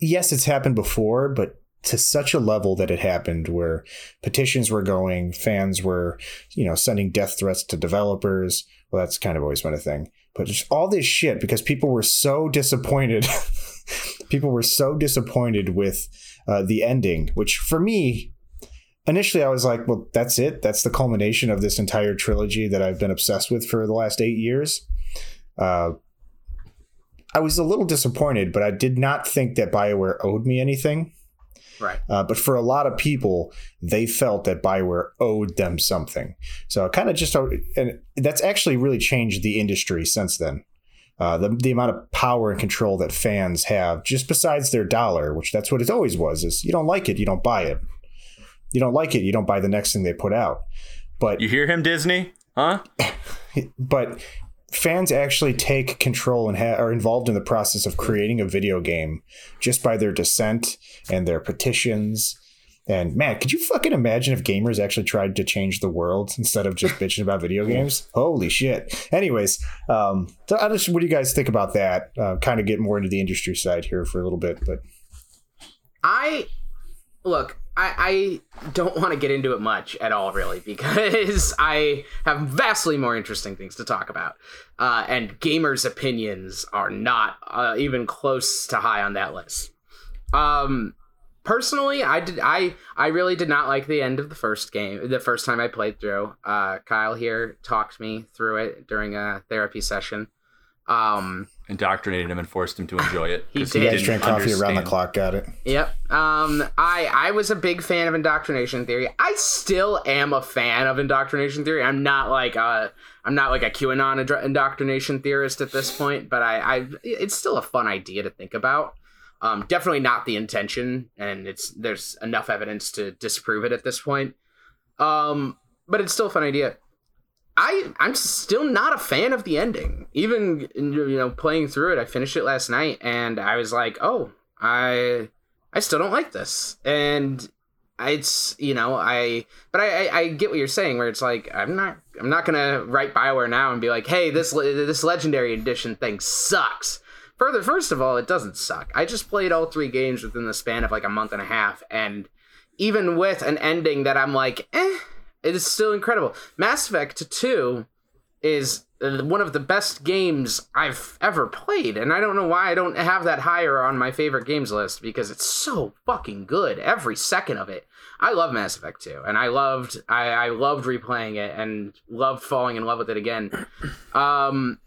S2: yes, it's happened before, but to such a level that it happened where petitions were going, fans were, you know, sending death threats to developers. Well, that's kind of always been a thing. But just all this shit because people were so disappointed. people were so disappointed with uh, the ending, which for me, initially I was like, well, that's it. That's the culmination of this entire trilogy that I've been obsessed with for the last eight years. Uh, I was a little disappointed, but I did not think that BioWare owed me anything.
S3: Right.
S2: Uh, but for a lot of people, they felt that Bioware owed them something. So kind of just, and that's actually really changed the industry since then. Uh, the, the amount of power and control that fans have, just besides their dollar, which that's what it always was, is you don't like it, you don't buy it. You don't like it, you don't buy the next thing they put out. But
S1: you hear him, Disney? Huh?
S2: but fans actually take control and ha- are involved in the process of creating a video game just by their dissent and their petitions. And man, could you fucking imagine if gamers actually tried to change the world instead of just bitching about video games? Holy shit! Anyways, um, so I just, what do you guys think about that? Uh, kind of get more into the industry side here for a little bit, but
S3: I look. I, I don't want to get into it much at all, really, because I have vastly more interesting things to talk about. Uh, and gamers' opinions are not uh, even close to high on that list. Um, personally, I did I I really did not like the end of the first game. The first time I played through, uh, Kyle here talked me through it during a therapy session. Um,
S1: indoctrinated him and forced him to enjoy it.
S3: he did.
S2: You guys
S1: didn't
S2: drank coffee around the clock. Got it.
S3: Yep. Um, I I was a big fan of indoctrination theory. I still am a fan of indoctrination theory. I'm not like uh I'm not like a QAnon indro- indoctrination theorist at this point, but I I it's still a fun idea to think about. Um, definitely not the intention, and it's there's enough evidence to disprove it at this point. Um, but it's still a fun idea. I I'm still not a fan of the ending. Even you know playing through it, I finished it last night, and I was like, oh, I I still don't like this, and it's you know I but I, I I get what you're saying where it's like I'm not I'm not gonna write Bioware now and be like, hey, this this legendary edition thing sucks. Further, first of all, it doesn't suck. I just played all three games within the span of like a month and a half, and even with an ending that I'm like, eh, it is still incredible. Mass Effect 2 is uh, one of the best games I've ever played, and I don't know why I don't have that higher on my favorite games list because it's so fucking good every second of it. I love Mass Effect 2, and I loved I, I loved replaying it and loved falling in love with it again. Um,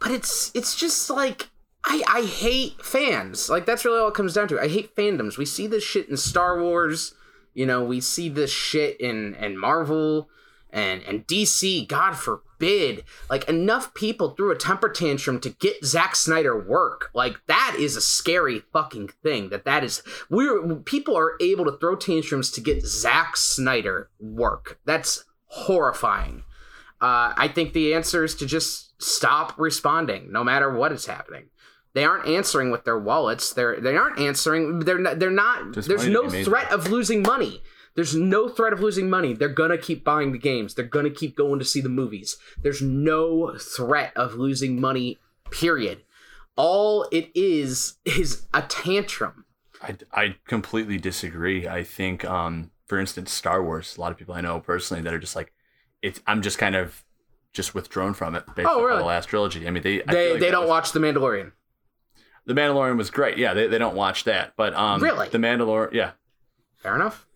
S3: but it's it's just like I I hate fans. Like that's really all it comes down to. I hate fandoms. We see this shit in Star Wars. You know, we see this shit in in Marvel and and DC. God forbid. Like enough people threw a temper tantrum to get Zack Snyder work. Like that is a scary fucking thing. That that is we're people are able to throw tantrums to get Zack Snyder work. That's horrifying. Uh, I think the answer is to just stop responding, no matter what is happening. They aren't answering with their wallets. They're they aren't answering. They're not. They're not.
S1: Just
S3: there's no
S1: to be made.
S3: threat of losing money. There's no threat of losing money. They're gonna keep buying the games. They're gonna keep going to see the movies. There's no threat of losing money. Period. All it is is a tantrum.
S1: I, I completely disagree. I think, um, for instance, Star Wars. A lot of people I know personally that are just like, it's. I'm just kind of just withdrawn from it based
S3: Oh,
S1: on
S3: really?
S1: the last trilogy. I mean, they
S3: They
S1: like
S3: they don't
S1: was-
S3: watch The Mandalorian.
S1: The Mandalorian was great. Yeah, they, they don't watch that, but um,
S3: Really?
S1: the Mandalorian. Yeah,
S3: Fair enough.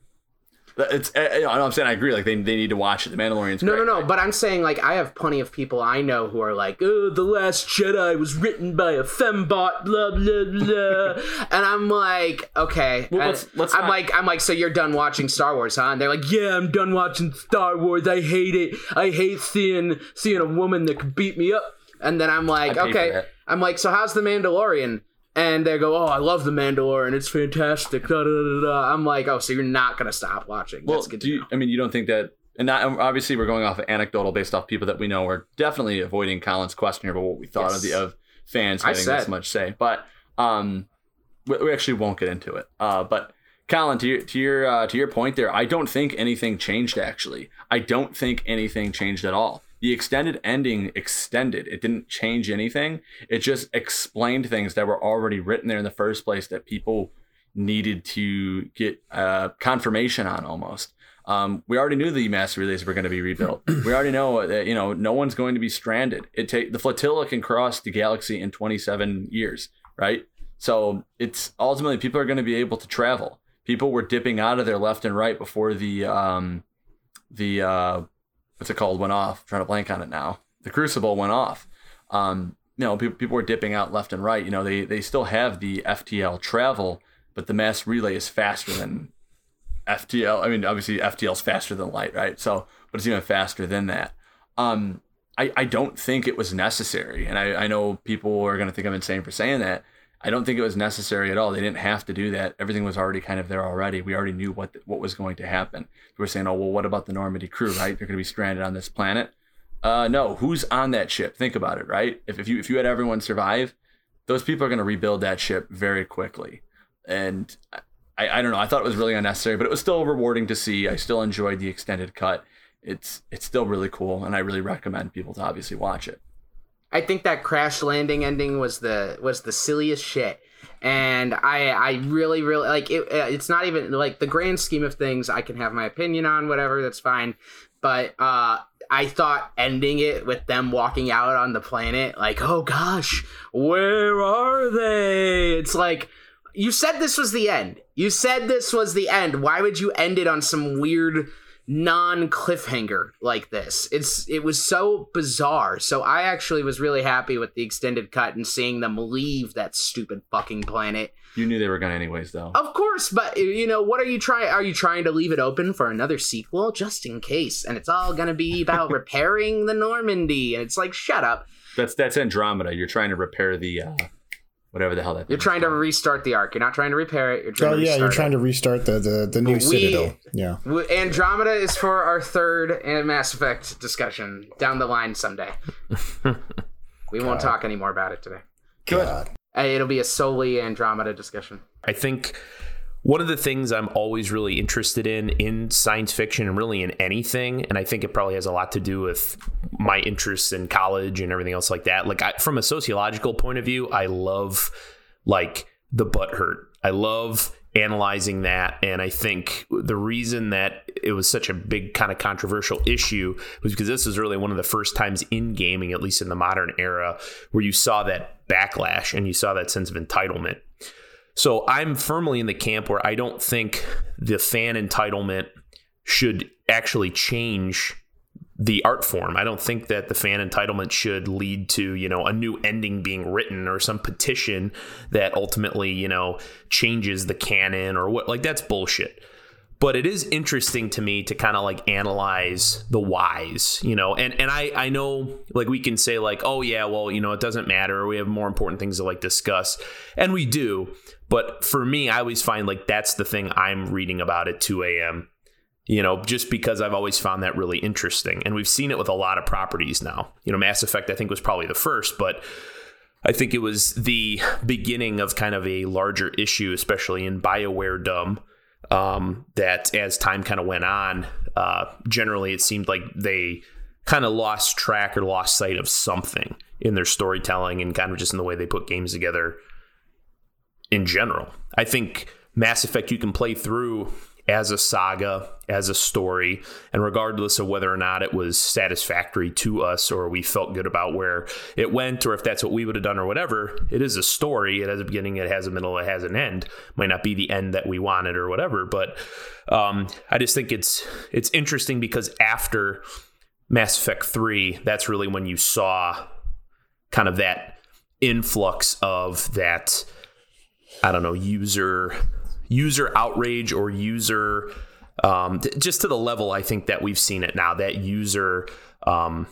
S1: it's. Uh, you know, I'm saying I agree. Like they, they need to watch it. The Mandalorian's
S3: No,
S1: great.
S3: no, no. But I'm saying, like, I have plenty of people I know who are like, "Oh, the Last Jedi was written by a fembot," blah blah blah, and I'm like, okay.
S1: Well, let's- let's
S3: I'm
S1: not-
S3: like, I'm like, so you're done watching Star Wars, huh? And they're like, yeah, I'm done watching Star Wars. I hate it. I hate seeing seeing a woman that could beat me up. And then I'm like, okay. I'm like, so how's the Mandalorian? And they go, oh, I love the Mandalorian. It's fantastic. Da, da, da, da. I'm like, oh, so you're not gonna stop watching?
S1: Well,
S3: That's good
S1: do you. I mean, you don't think that, and not, obviously we're going off of anecdotal based off people that we know. We're definitely avoiding Colin's question here about what we thought of the of fans having this much say, but um, we, we actually won't get into it. Uh, but Colin, to your to your uh, to your point there, I don't think anything changed. Actually, I don't think anything changed at all. The extended ending extended. It didn't change anything. It just explained things that were already written there in the first place that people needed to get uh, confirmation on almost. Um, we already knew the mass relays were going to be rebuilt. we already know that you know no one's going to be stranded. It take the flotilla can cross the galaxy in 27 years, right? So it's ultimately people are going to be able to travel. People were dipping out of there left and right before the um, the uh, what's it called went off. I'm trying to blank on it now. The Crucible went off. Um, you know, people, people were dipping out left and right. You know, they they still have the FTL travel, but the mass relay is faster than FTL. I mean, obviously FTL is faster than light, right? So, but it's even faster than that. Um, I, I don't think it was necessary, and I, I know people are going to think I'm insane for saying that. I don't think it was necessary at all. They didn't have to do that. Everything was already kind of there already. We already knew what what was going to happen. We were saying, oh well, what about the Normandy crew? Right? They're going to be stranded on this planet. Uh, no, who's on that ship? Think about it, right? If, if you if you had everyone survive, those people are going to rebuild that ship very quickly. And I, I don't know. I thought it was really unnecessary, but it was still rewarding to see. I still enjoyed the extended cut. It's it's still really cool, and I really recommend people to obviously watch it.
S3: I think that crash landing ending was the was the silliest shit, and I I really really like it. uh, It's not even like the grand scheme of things. I can have my opinion on whatever. That's fine, but uh, I thought ending it with them walking out on the planet, like oh gosh, where are they? It's like you said this was the end. You said this was the end. Why would you end it on some weird? Non cliffhanger like this. It's it was so bizarre. So I actually was really happy with the extended cut and seeing them leave that stupid fucking planet.
S1: You knew they were gonna anyways, though.
S3: Of course, but you know what are you trying? Are you trying to leave it open for another sequel just in case? And it's all gonna be about repairing the Normandy, and it's like shut up.
S1: That's that's Andromeda. You're trying to repair the uh, whatever the hell that.
S3: You're trying to restart the arc. You're not trying to repair it. You're trying
S2: Oh
S3: to
S2: yeah, you're
S3: restart
S2: trying
S3: it.
S2: to restart the the, the new
S3: We-
S2: Citadel. Yeah.
S3: W- Andromeda is for our third and Mass Effect discussion down the line someday. we won't talk anymore about it today.
S2: God.
S3: Uh, It'll be a solely Andromeda discussion.
S4: I think one of the things I'm always really interested in in science fiction and really in anything, and I think it probably has a lot to do with my interests in college and everything else like that. Like I, from a sociological point of view, I love like the butt hurt. I love analyzing that and i think the reason that it was such a big kind of controversial issue was because this is really one of the first times in gaming at least in the modern era where you saw that backlash and you saw that sense of entitlement so I'm firmly in the camp where I don't think the fan entitlement should actually change the art form. I don't think that the fan entitlement should lead to, you know, a new ending being written or some petition that ultimately, you know, changes the canon or what like that's bullshit. But it is interesting to me to kind of like analyze the whys, you know, and and I I know like we can say like, oh yeah, well, you know, it doesn't matter, we have more important things to like discuss, and we do. But for me, I always find like that's the thing I'm reading about at 2 a.m. You know, just because I've always found that really interesting, and we've seen it with a lot of properties now. You know, Mass Effect I think was probably the first, but I think it was the beginning of kind of a larger issue, especially in Bioware Dumb. Um, that as time kind of went on, uh, generally it seemed like they kind of lost track or lost sight of something in their storytelling and kind of just in the way they put games together in general. I think Mass Effect you can play through as a saga, as a story, and regardless of whether or not it was satisfactory to us or we felt good about where it went or if that's what we would have done or whatever, it is a story. It has a beginning, it has a middle, it has an end. Might not be the end that we wanted or whatever, but um, I just think it's it's interesting because after Mass Effect 3, that's really when you saw kind of that influx of that I don't know, user user outrage or user um, th- just to the level I think that we've seen it now. That user um,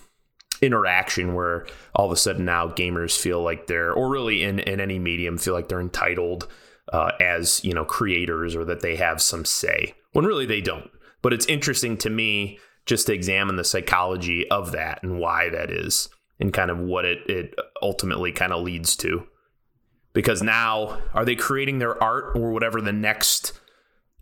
S4: interaction where all of a sudden now gamers feel like they're, or really in in any medium, feel like they're entitled uh, as you know creators or that they have some say when really they don't. But it's interesting to me just to examine the psychology of that and why that is and kind of what it it ultimately kind of leads to because now are they creating their art or whatever the next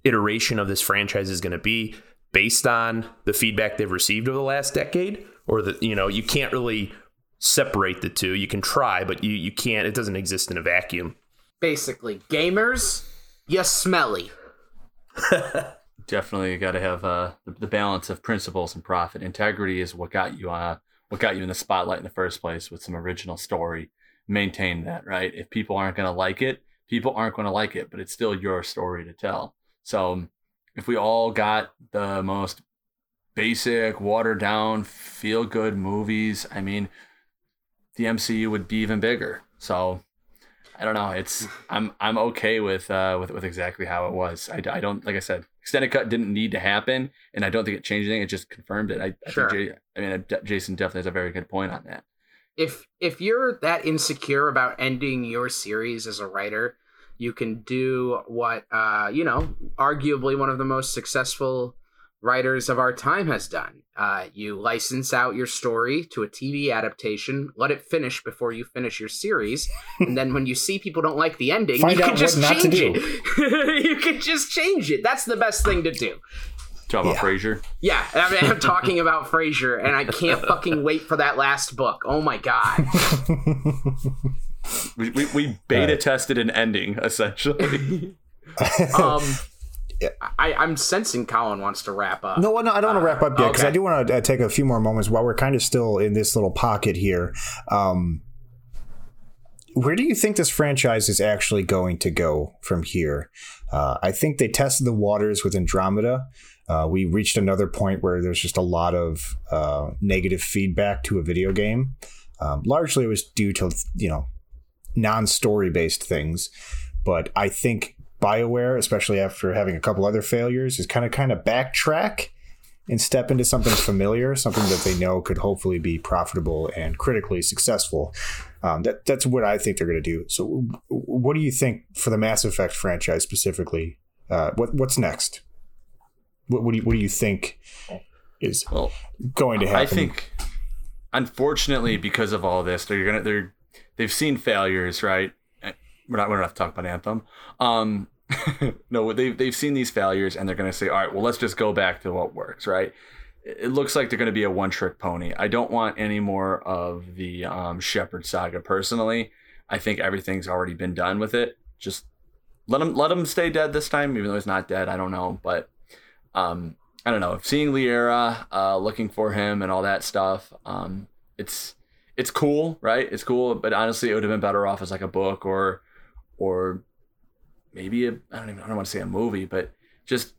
S4: iteration of this franchise is going to be based on the feedback they've received over the last decade or that you know you can't really separate the two you can try but you you can't it doesn't exist in a vacuum
S3: Basically, gamers, you smelly.
S1: Definitely you got to have uh, the, the balance of principles and profit. Integrity is what got you uh, what got you in the spotlight in the first place with some original story. Maintain that, right? If people aren't going to like it, people aren't going to like it, but it's still your story to tell. So if we all got the most basic, watered down, feel good movies, I mean, the MCU would be even bigger. So I don't know. It's I'm I'm okay with uh with with exactly how it was. I, I don't like I said extended cut didn't need to happen, and I don't think it changed anything. It just confirmed it. I, I
S3: Sure.
S1: think Jay, I mean Jason definitely has a very good point on that.
S3: If if you're that insecure about ending your series as a writer, you can do what uh, you know, arguably one of the most successful writers of our time has done. Uh, you license out your story to a TV adaptation, let it finish before you finish your series, and then when you see people don't like the ending,
S2: Find
S3: you can just
S2: what not to
S3: change it. you can just change it. That's the best thing to do.
S1: Talk about
S2: Yeah.
S1: Frasier.
S3: Yeah, I mean, I'm talking about Frasier, and I can't fucking wait for that last book. Oh my god.
S1: We, we, we beta tested an ending essentially.
S3: um I, I'm sensing Colin wants to wrap up.
S2: No, no, I don't want to wrap up yet because
S3: okay.
S2: I do want to uh, take a few more moments while we're kind of still in this little pocket here. Um, where do you think this franchise is actually going to go from here? Uh, I think they tested the waters with Andromeda. Uh, we reached another point where there's just a lot of uh, negative feedback to a video game. Um, largely, it was due to you know non-story based things, but I think Bioware, especially after having a couple other failures, is kind of kind of backtrack and step into something familiar, something that they know could hopefully be profitable and critically successful. Um, that that's what I think they're going to do. So, what do you think for the Mass Effect franchise specifically? Uh, what what's next? What, what do you what do you think is
S1: Well,
S2: going to happen?
S1: I think, unfortunately, because of all this, they're gonna they're they've seen failures, right? Eh, We're not we're not have to talk about Anthem. Um, no, they've they've seen these failures, and they're gonna say, all right, well, let's just go back to what works, right? It looks like they're gonna be a one trick pony. I don't want any more of the um, Shepard saga personally. I think everything's already been done with it. Just let him let him stay dead this time, even though he's not dead. I don't know, but um, I don't know. Seeing Liara, uh, looking for him and all that stuff, um, it's it's cool, right? It's cool, but honestly, it would have been better off as like a book or or maybe a I don't even I don't want to say a movie, but just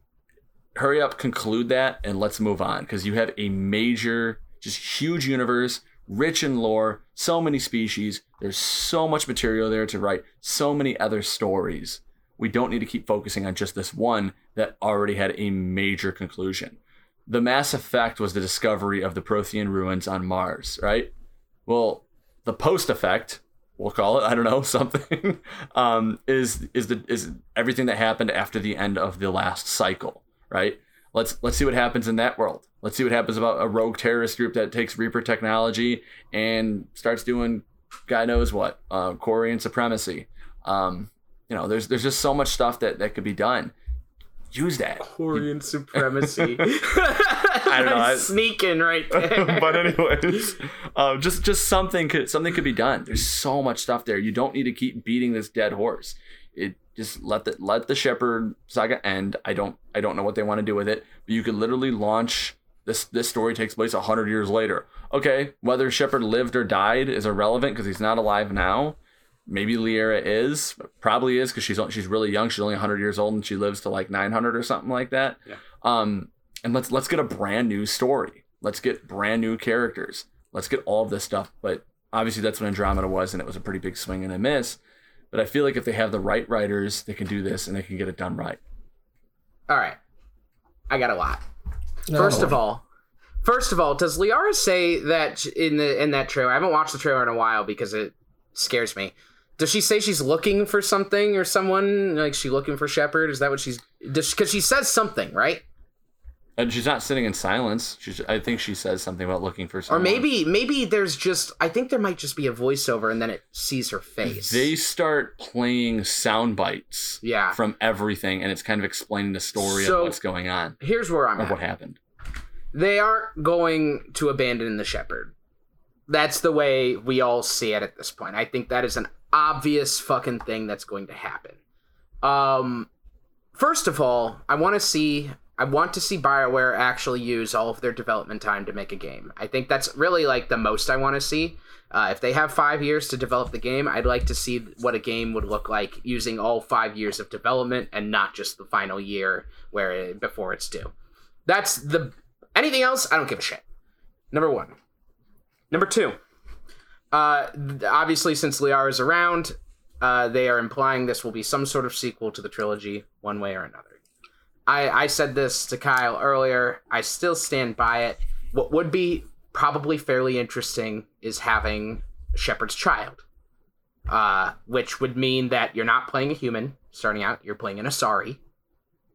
S1: hurry up, conclude that, and let's move on because you have a major, just huge universe, rich in lore, so many species. There's so much material there to write, so many other stories. We don't need to keep focusing on just this one that already had a major conclusion. The Mass Effect was the discovery of the Prothean ruins on Mars, right? Well, the post effect, we'll call it, I don't know, something, um, is is the is everything that happened after the end of the last cycle, right? Let's let's see what happens in that world. Let's see what happens about a rogue terrorist group that takes Reaper technology and starts doing God knows what, uh, Korean supremacy. Um, you know, there's there's just so much stuff that that could be done. Use that.
S3: Korean supremacy.
S1: I don't know, I-
S3: Sneaking right there.
S1: but anyways, um, just just something could something could be done. There's so much stuff there. You don't need to keep beating this dead horse. It just let the let the Shepard saga end. I don't I don't know what they want to do with it. But you could literally launch this. This story takes place a hundred years later. Okay, whether Shepard lived or died is irrelevant because he's not alive now. Maybe Liara is, probably is because she's on- she's really young. She's only 100 years old and she lives to like 900 or something like that.
S3: Yeah.
S1: Um, and let's let's get a brand new story. Let's get brand new characters. Let's get all of this stuff. But obviously, that's what Andromeda was, and it was a pretty big swing and a miss. But I feel like if they have the right writers, they can do this and they can get it done right.
S3: all right. I got a lot. First of all, first of all, does Liara say that in the in that trailer? I haven't watched the trailer in a while because it scares me. Does she say she's looking for something or someone? Like she looking for Shepard? Is that what she's? Because she says something, right?
S1: And she's not sitting in silence. She's, I think she says something about looking for someone.
S3: Or maybe maybe there's just I think there might just be a voiceover and then it sees her face.
S1: they start playing sound bites
S3: yeah.
S1: from everything, and it's kind of explaining the story
S3: So-
S1: of what's going on
S3: Here's where I'm
S1: or
S3: at.
S1: what happened.
S3: they aren't going to abandon the Shepard. That's the way we all see it at this point. I think that is an obvious fucking thing that's going to happen. Um, first of all, I want to see. I want to see Bioware actually use all of their development time to make a game. I think that's really like the most I want to see. Uh, if they have five years to develop the game, I'd like to see what a game would look like using all five years of development and not just the final year where it, before it's due. That's the anything else. I don't give a shit. Number one. Number two. Uh, obviously, since Liara's around, uh, they are implying this will be some sort of sequel to the trilogy, one way or another. I, I said this to Kyle earlier. I still stand by it. What would be probably fairly interesting is having Shepard's child, uh, which would mean that you're not playing a human starting out. You're playing an Asari.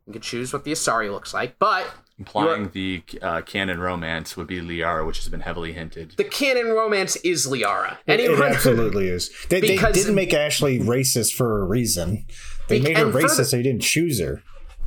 S3: You can choose what the Asari looks like, but
S1: Implying the uh, canon romance would be Liara, which has been heavily hinted.
S3: the canon romance is Liara.
S2: It, it absolutely is. They, they
S3: Because-
S2: didn't make Ashley racist for a reason. They
S3: Be-
S2: made her
S3: and further-
S2: racist. They didn't choose her.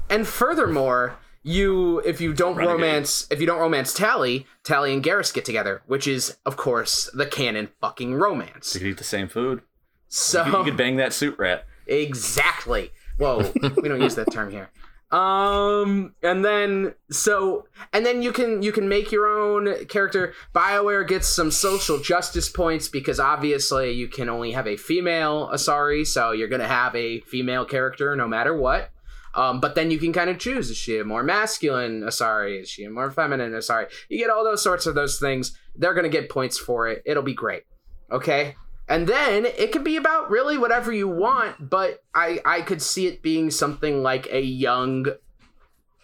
S3: And furthermore, you if you don't
S1: Renegade.
S3: romance if you don't romance Tali, Tali and Garrus get together, which is of course the canon fucking romance.
S1: They could eat the same food.
S3: So
S1: You could bang that suit rat.
S3: exactly. Whoa, we don't use that term here. Um, and then so and then you can you can make your own character. Bioware gets some social justice points because obviously you can only have a female Asari, so you're gonna have a female character no matter what. Um, but then you can kind of choose: is she a more masculine Asari? Is she a more feminine Asari? You get all those sorts of those things. They're gonna get points for it. It'll be great. Okay. And then it could be about really whatever you want, but I I could see it being something like a young,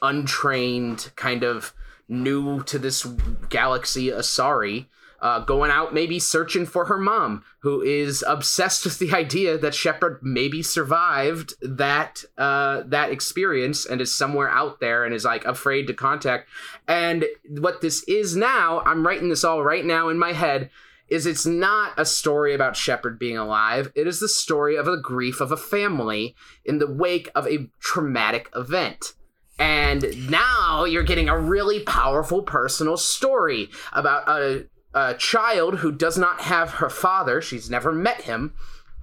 S3: untrained kind of new to this galaxy Asari. Uh, going out maybe searching for her mom, who is obsessed with the idea that Shepard maybe survived that uh, that experience and is somewhere out there and is like afraid to contact. And what this is now, I'm writing this all right now in my head is it's not a story about Shepard being alive. It is the story of the grief of a family in the wake of a traumatic event. And now you're getting a really powerful personal story about a, a child who does not have her father. She's never met him.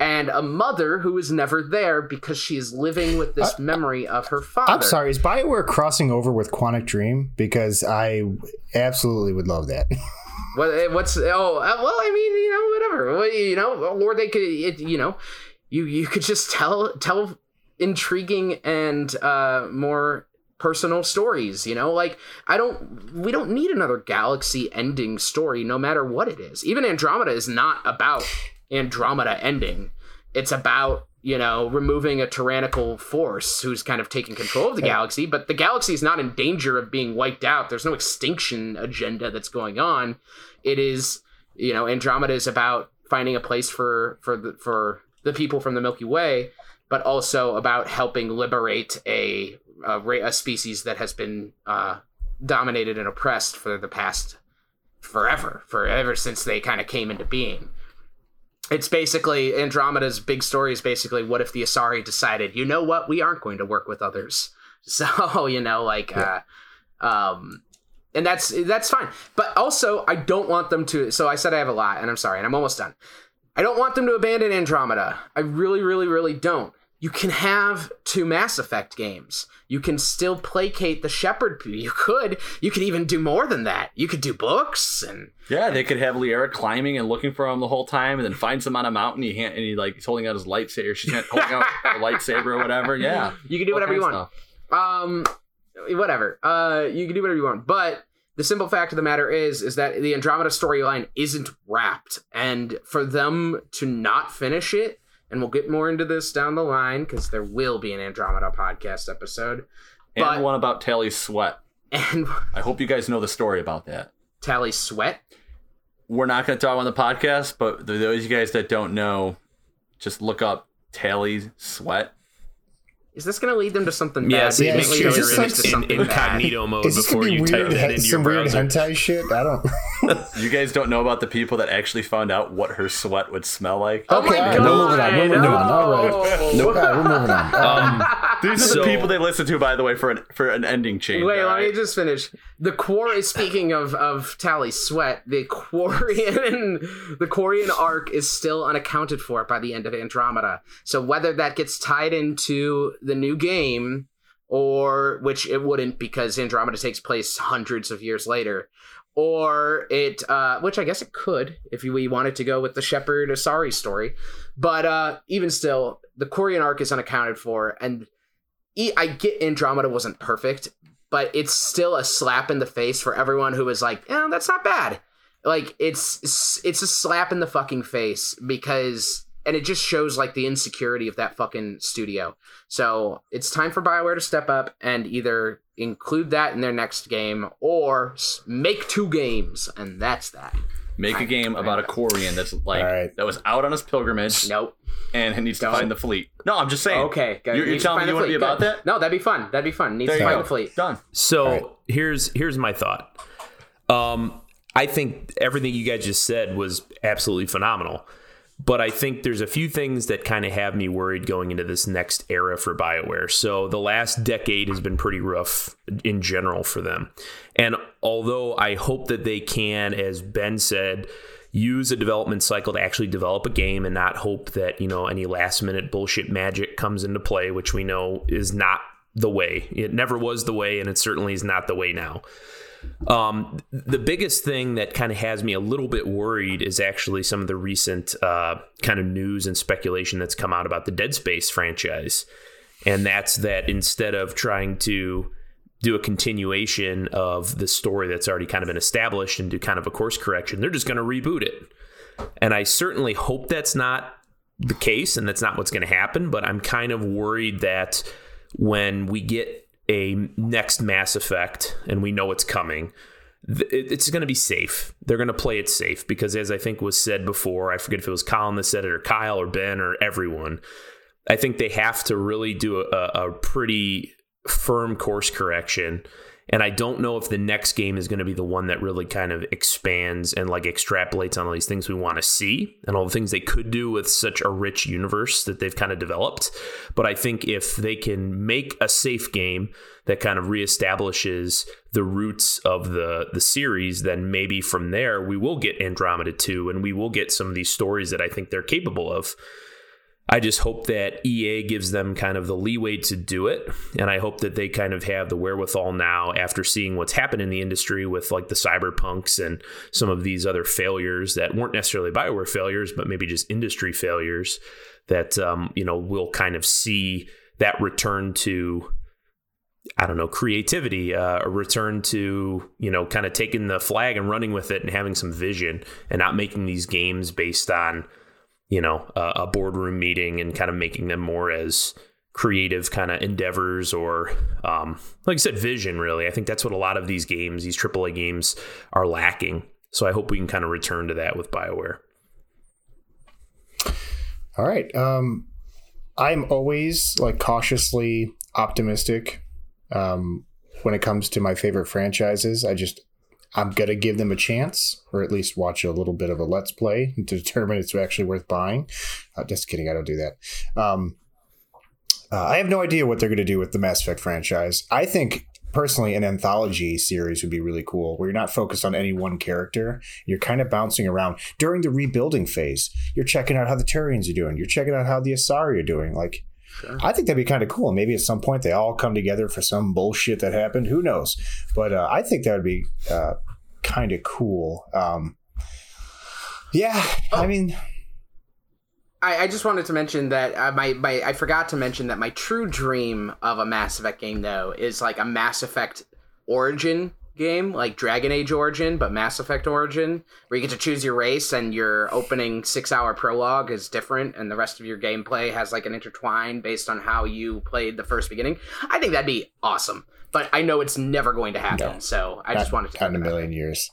S3: And a mother who is never there because she is living with this memory of her father.
S2: I'm sorry, is Bioware crossing over with Quantic Dream? Because I absolutely would love that.
S3: What what's oh uh, well I mean you know whatever. Well, you know or they could it, you know you you could just tell tell intriguing and uh more personal stories you know? Like i don't we don't need another galaxy ending story no matter what it is. Even andromeda is not about andromeda ending. It's about you know, removing a tyrannical force who's kind of taking control of the galaxy, but the galaxy is not in danger of being wiped out. There's no extinction agenda that's going on. It is, you know, Andromeda is about finding a place for for the for the people from the Milky Way, but also about helping liberate a a, a species that has been uh, dominated and oppressed for the past forever, forever since they kind of came into being it's basically Andromeda's big story is basically what if the Asari decided, you know what, we aren't going to work with others. So, you know, like yeah. uh um and that's that's fine. But also I don't want them to so I said I have a lot and I'm sorry and I'm almost done. I don't want them to abandon Andromeda. I really, really, really don't you can have two Mass Effect games. You can still placate the Shepard. You could. You could even do more than that. You could do books and
S1: yeah, they could have Liara climbing and looking for him the whole time, and then finds him on a mountain. He and he like he's holding out his lightsaber. She's holding out a lightsaber or whatever. Yeah,
S3: you can do whatever you want. Um, whatever. Uh, you can do whatever you want. But the simple fact of the matter is, is that the Andromeda storyline isn't wrapped, and for them to not finish it and we'll get more into this down the line because there will be an Andromeda podcast episode.
S1: And but, one about Tali Sweat.
S3: And
S1: I hope you guys know the story about that.
S3: Tali Sweat?
S1: We're not going to talk on the podcast, but those of you guys that don't know, just look up Tali Sweat
S3: is this going to lead them to something yeah, bad? Yeah,
S4: make sure you're like to something in, incognito mode before you type that into your browser.
S2: hentai shit? I don't.
S1: you guys don't know about the people that actually found out what her sweat would smell like.
S3: Oh okay, my god!
S2: We're moving on. We're moving on. All right. Nope. All right, we're moving on.
S1: Um, these are so, the people they listen to, by the way, for an for an ending change.
S3: Wait, let right? me just finish. The quarry. Speaking of of Tali Sweat, the Quarian the Quarian arc is still unaccounted for by the end of Andromeda. So whether that gets tied into the new game or which it wouldn't because Andromeda takes place hundreds of years later or it uh, which I guess it could if we wanted to go with the Shepard Asari story but uh, even still the Quarian arc is unaccounted for and I get Andromeda wasn't perfect but it's still a slap in the face for everyone who was like yeah that's not bad like it's it's a slap in the fucking face because and it just shows like the insecurity of that fucking studio. So it's time for Bioware to step up and either include that in their next game or make two games, and that's that.
S1: Make a game about a Quarian that's like right. that was out on his pilgrimage.
S3: Nope.
S1: And he needs to Don't. find the fleet. No, I'm just saying.
S3: Okay,
S1: you're, you're telling me you want to be about that?
S3: No, that'd be fun. That'd be fun. Needs there to find go. the fleet.
S1: Done.
S4: So right. here's here's my thought. Um, I think everything you guys just said was absolutely phenomenal. But I think there's a few things that kind of have me worried going into this next era for BioWare. So the last decade has been pretty rough in general for them. And although I hope that they can, as Ben said, use a development cycle to actually develop a game and not hope that, you know, any last minute bullshit magic comes into play, which we know is not the way. It never was the way, and it certainly is not the way now. Um, the biggest thing that kind of has me a little bit worried is actually some of the recent uh, kind of news and speculation that's come out about the Dead Space franchise. And that's that instead of trying to do a continuation of the story that's already kind of been established and do kind of a course correction, they're just going to reboot it. And I certainly hope that's not the case and that's not what's going to happen, but I'm kind of worried that when we get a next Mass Effect and we know it's coming, it's going to be safe. They're going to play it safe because, as I think was said before, I forget if it was Colin that said it or Kyle or Ben or everyone. I think they have to really do a, a pretty firm course correction and I don't know if the next game is going to be the one that really kind of expands and like extrapolates on all these things we want to see and all the things they could do with such a rich universe that they've kind of developed. But I think if they can make a safe game that kind of reestablishes the roots of the the series, then maybe from there we will get Andromeda 2 and we will get some of these stories that I think they're capable of. I just hope that EA gives them kind of the leeway to do it. And I hope that they kind of have the wherewithal now after seeing what's happened in the industry with like the cyberpunks and some of these other failures that weren't necessarily Bioware failures, but maybe just industry failures that, um, you know, we'll kind of see that return to, I don't know, creativity, uh, a return to, you know, kind of taking the flag and running with it and having some vision and not making these games based on, you know a, a boardroom meeting and kind of making them more as creative kind of endeavors or um, like I said, vision. Really, I think that's what a lot of these games, these AAA games, are lacking. So I hope we can kind of return to that with Bioware.
S2: All right. Um, I'm always like cautiously optimistic um, when it comes to my favorite franchises. I just I'm gonna give them a chance, or at least watch a little bit of a let's play to determine it's actually worth buying. Uh, just kidding, I don't do that. Um, uh, I have no idea what they're gonna do with the Mass Effect franchise. I think personally an anthology series would be really cool where you're not focused on any one character you're kind of bouncing around during the rebuilding phase you're checking out how the turians are doing you're checking out how the asari are doing like Sure. I think that'd be kind of cool. Maybe at some point they all come together for some bullshit that happened. Who knows? But uh, I think that would be uh, kind of cool. Um, yeah, oh. I mean,
S3: I, I, just wanted to mention that uh, my, my I forgot to mention that my true dream of a Mass Effect game though is like a Mass Effect Origin game, like Dragon Age Origin, but Mass Effect Origin, where you get to choose your race and your opening six hour prologue is different and the rest of your gameplay has like an intertwine based on how you played the first beginning. I think that'd be awesome. But I know it's never going to happen, no, so I just wanted to
S2: count a million that. years.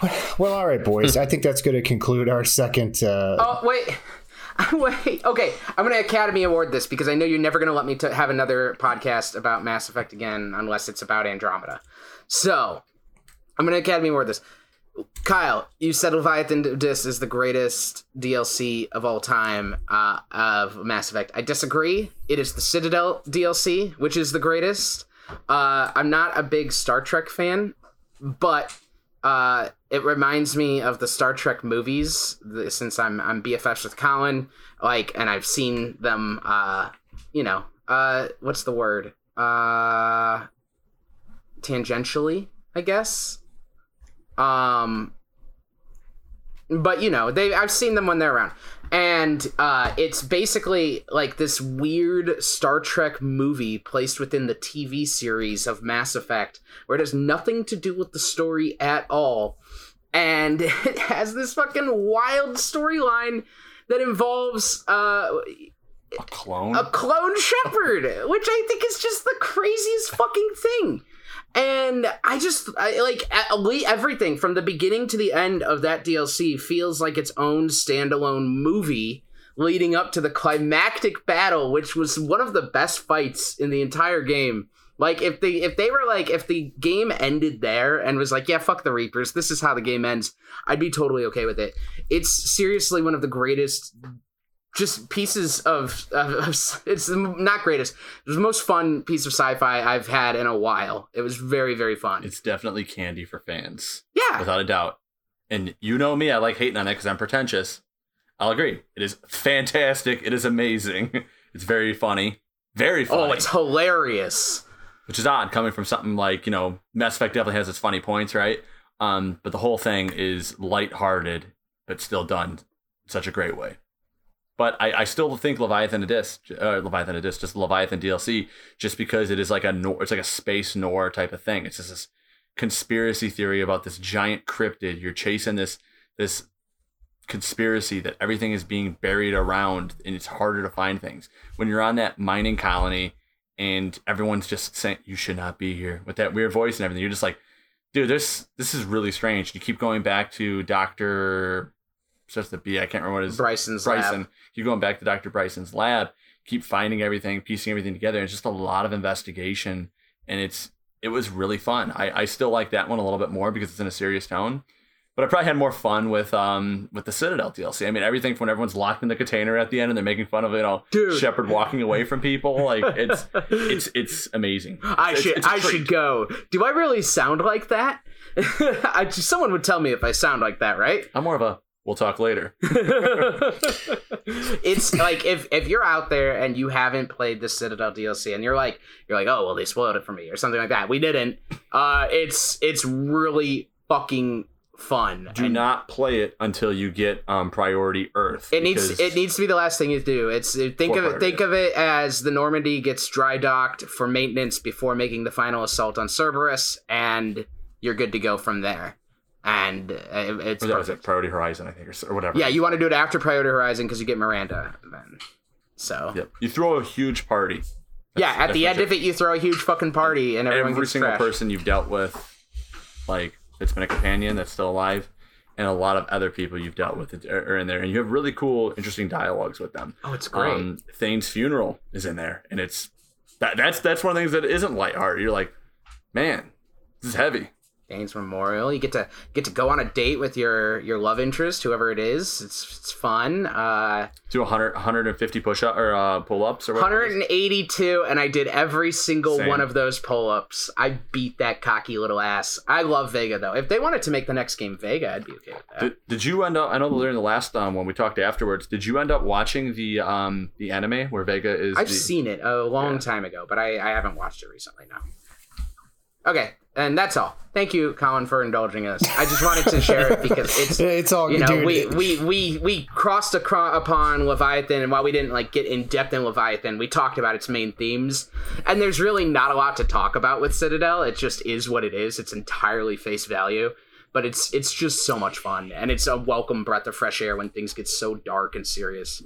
S2: Well, all right, boys. I think that's going to conclude our second. Uh...
S3: Oh wait, wait. Okay, I'm going to Academy Award this because I know you're never going to let me have another podcast about Mass Effect again unless it's about Andromeda. So I'm gonna Academy Award this. Kyle, you said Leviathan Dis is the greatest DLC of all time uh, of Mass Effect. I disagree. It is the Citadel DLC, which is the greatest. Uh, I'm not a big Star Trek fan, but uh, it reminds me of the Star Trek movies since I'm I'm BFFs with Colin, like, and I've seen them. Uh, you know, uh, what's the word? Tangentially, I guess. Um, but you know, they I've seen them when they're around, and uh, it's basically like this weird Star Trek movie placed within the TV series of Mass Effect, where it has nothing to do with the story at all, and it has this fucking wild storyline that involves uh
S1: a clone?
S3: a clone Shepard which i think is just the craziest fucking thing and I just I, like everything from the beginning to the end of that DLC feels like its own standalone movie leading up to the climactic battle, which was one of the best fights in the entire game. Like if they if they were like if the game ended there and was like yeah fuck the Reapers this is how the game ends I'd be totally okay with it. It's seriously one of the greatest just pieces of, of, of, it's not greatest it was the most fun piece of sci-fi i've had in a while. It was very very fun.
S1: It's definitely candy for fans.
S3: Yeah.
S1: Without a doubt. And you know me i like hating on it because i'm pretentious. I'll agree. It is fantastic. It is amazing. It's very funny. Very funny.
S3: Oh, it's hilarious.
S1: which is odd coming from something like you know Mass Effect definitely has its funny points, right? Um, but the whole thing is lighthearted, but still done in such a great way. But I, I still think Leviathan Abyss, uh, Leviathan Abyss, just Leviathan DLC, just because it is like a nor- it's like a space noir type of thing. It's just this conspiracy theory about this giant cryptid. You're chasing this this conspiracy that everything is being buried around, and it's harder to find things when you're on that mining colony and everyone's just saying you should not be here with that weird voice and everything. You're just like, dude, this this is really strange. You keep going back to Doctor, just the B. I can't remember what his
S3: Bryson's
S1: Bryson.
S3: lab.
S1: Keep going back to Doctor Bryson's lab. Keep finding everything, piecing everything together. It's just a lot of investigation, and it's it was really fun. I I still like that one a little bit more because it's in a serious tone. But I probably had more fun with um with the Citadel DLC. I mean, everything from when everyone's locked in the container at the end and they're making fun of you know
S3: Dude.
S1: Shepard walking away from people. Like it's it's it's amazing.
S3: I
S1: It's-
S3: should
S1: it's
S3: I
S1: treat.
S3: should go. Do I really sound like that? I, someone would tell me if I sound like that, right?
S1: I'm more of a we'll talk later.
S3: it's like if if you're out there and you haven't played the Citadel DLC and you're like you're like oh well they spoiled it for me or something like that. We didn't. Uh, it's it's really fucking fun.
S1: Do
S3: And
S1: not play it until you get um priority Earth.
S3: It needs it needs to be the last thing you do. It's think of it think
S1: of
S3: of it as the Normandy gets dry docked for maintenance before making the final assault on Cerberus, and you're good to go from there. And uh, it's
S1: Or that was Priority Horizon, I think, or, or whatever.
S3: Yeah, you want to do it after Priority Horizon because you get Miranda then. So
S1: Yep. You throw a huge party.
S3: yeah, at the end of it, you throw a huge fucking party and everyone
S1: Every single
S3: trashed.
S1: person you've dealt with, like that's been a companion that's still alive, and a lot of other people you've dealt with are are in there, and you have really cool, interesting dialogues with them.
S3: Oh, it's great.
S1: Um, Thane's funeral is in there, and it's that that's that's one of the things that isn't lighthearted. You're like, man, this is heavy.
S3: Thane's Memorial. You get to get to go on a date with your your love interest, whoever it is. It's it's fun. Uh,
S1: Do 100, 150 push up or uh, pull ups or whatever. it is.
S3: 182, and I did every single
S1: Same.
S3: one of those pull ups. I beat that cocky little ass. I love Vega though. If they wanted to make the next game Vega, I'd be okay with that.
S1: Did, did you end up? I know during the last um when we talked afterwards. Did you end up watching the um the anime where Vega is?
S3: I've
S1: the,
S3: seen it a long
S1: Yeah.
S3: time ago, but I, I haven't watched it recently. No. Okay, and that's all. Thank you, Colin, for indulging us. I just wanted to share it because it's
S2: It's all
S3: you know
S2: dude.
S3: we, we we we crossed acro- upon leviathan and while we didn't like get in depth in leviathan we talked about its main themes and there's really not a lot to talk about with citadel it just is what it is it's entirely face value but it's it's just so much fun and it's a welcome breath of fresh air when things get so dark and serious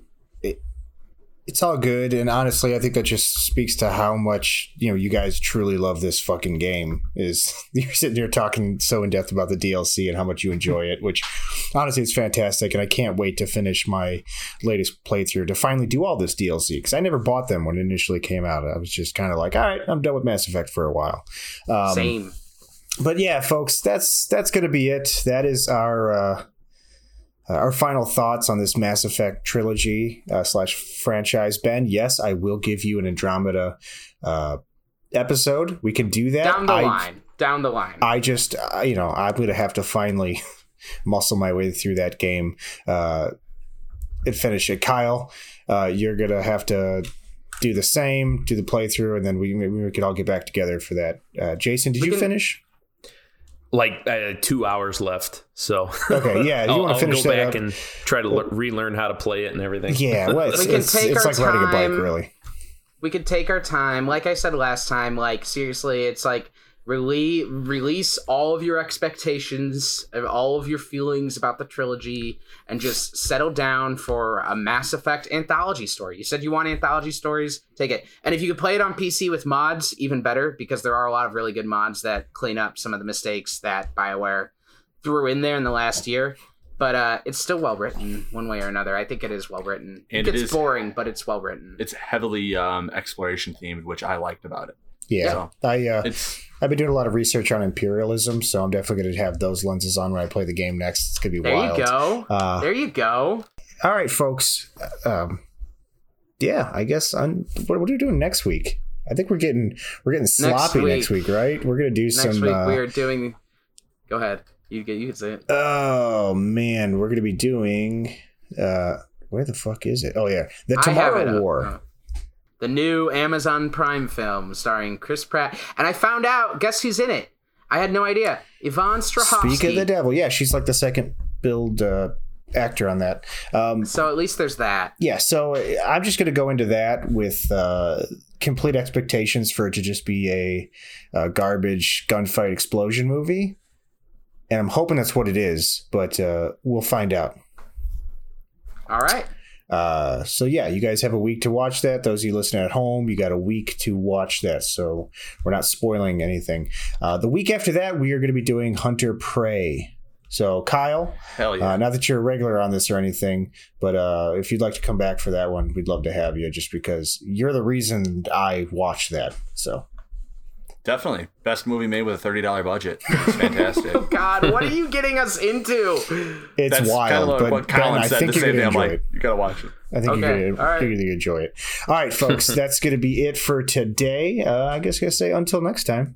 S2: it's all good and honestly i think that just speaks to how much you know you guys truly love this fucking game is you're sitting here talking so in depth about the dlc and how much you enjoy it which honestly it's fantastic and i can't wait to finish my latest playthrough to finally do all this dlc because i never bought them when it initially came out. I was just kind of like all right i'm done with mass effect for a while. Um,
S3: same.
S2: but yeah, folks, that's that's gonna be it. That is our uh, uh, our final thoughts on this Mass Effect trilogy uh, slash franchise. Ben, yes, I will give you an Andromeda uh, episode. We can do that.
S3: down the
S2: I,
S3: line down the line
S2: I just, uh, you know, I'm gonna have to finally muscle my way through that game uh, and finish it. Kyle, uh, you're gonna have to do the same, do the playthrough, and then we we could all get back together for that. Uh, Jason, did
S3: We
S2: you
S3: can-
S2: finish?
S4: Like uh, two hours left, so
S2: Okay, yeah, you
S4: I'll,
S2: wanna
S4: I'll
S2: finish
S4: go
S2: that
S4: back
S2: up?
S4: and try to le- relearn how to play it and everything.
S2: Yeah, well, it's,
S3: We can
S2: it's,
S3: take
S2: it's
S3: our
S2: like riding a bike,
S3: time.
S2: really.
S3: we could take our time like i said last time like seriously it's like release release all of your expectations of all of your feelings about the trilogy and just settle down for a mass effect anthology story you said you want anthology stories take it and if you could play it on pc with mods even better because there are a lot of really good mods that clean up some of the mistakes that bioware threw in there in the last year but uh, it's still well written one way or another. I think it is well written.
S1: And
S3: it
S1: it is-
S3: boring, but it's well written.
S1: It's heavily um exploration themed, which I liked about it.
S2: Yeah,
S1: So,
S2: I uh, I've been doing a lot of research on imperialism, so I'm definitely going to have those lenses on when I play the game next. It's going to be
S3: There
S2: wild.
S3: There you go.
S2: Uh,
S3: there you go.
S2: all right, folks. Um, yeah, I guess I'm. What, what are we doing next week? I think we're getting we're getting sloppy
S3: week.
S2: next week, right? We're going to do
S3: Next
S2: some.
S3: week
S2: uh,
S3: we are doing. Go ahead. You get. You can say it.
S2: Oh man, we're going to be doing. Uh, where the fuck is it? Oh yeah, the Tomorrow. War.
S3: The new Amazon Prime film starring Chris Pratt. And I found out, guess who's in it? I had no idea. Yvonne Strahovski.
S2: Speak of the devil. Yeah, she's like the second build uh, actor on that. Um,
S3: so at least there's that.
S2: Yeah, so I'm just going to go into that with uh, complete expectations for it to just be a, a, garbage gunfight explosion movie. And I'm hoping that's what it is, but uh, we'll find out.
S3: All right.
S2: Uh, so yeah, you guys have a week to watch that. Those of you listening at home, you got a week to watch that. So we're not spoiling anything. Uh, the week after that, we are going to be doing Hunter Prey. So Kyle,
S1: hell yeah!
S2: Uh, not that you're a regular on this or anything, but uh, if you'd like to come back for that one, we'd love to have you. Just because you're the reason I watched that. So
S1: Definitely. Best movie made with a $30 budget. It's fantastic.
S3: oh, God, what are you getting us into?
S2: It's That's wild. Kind of but what Colin ben, said I think the same
S1: thing. I'm like, it. you got to watch it.
S2: I think okay. you're going right. to enjoy it. All right, folks, that's going to be it for today. Uh, I guess I going to say until next time.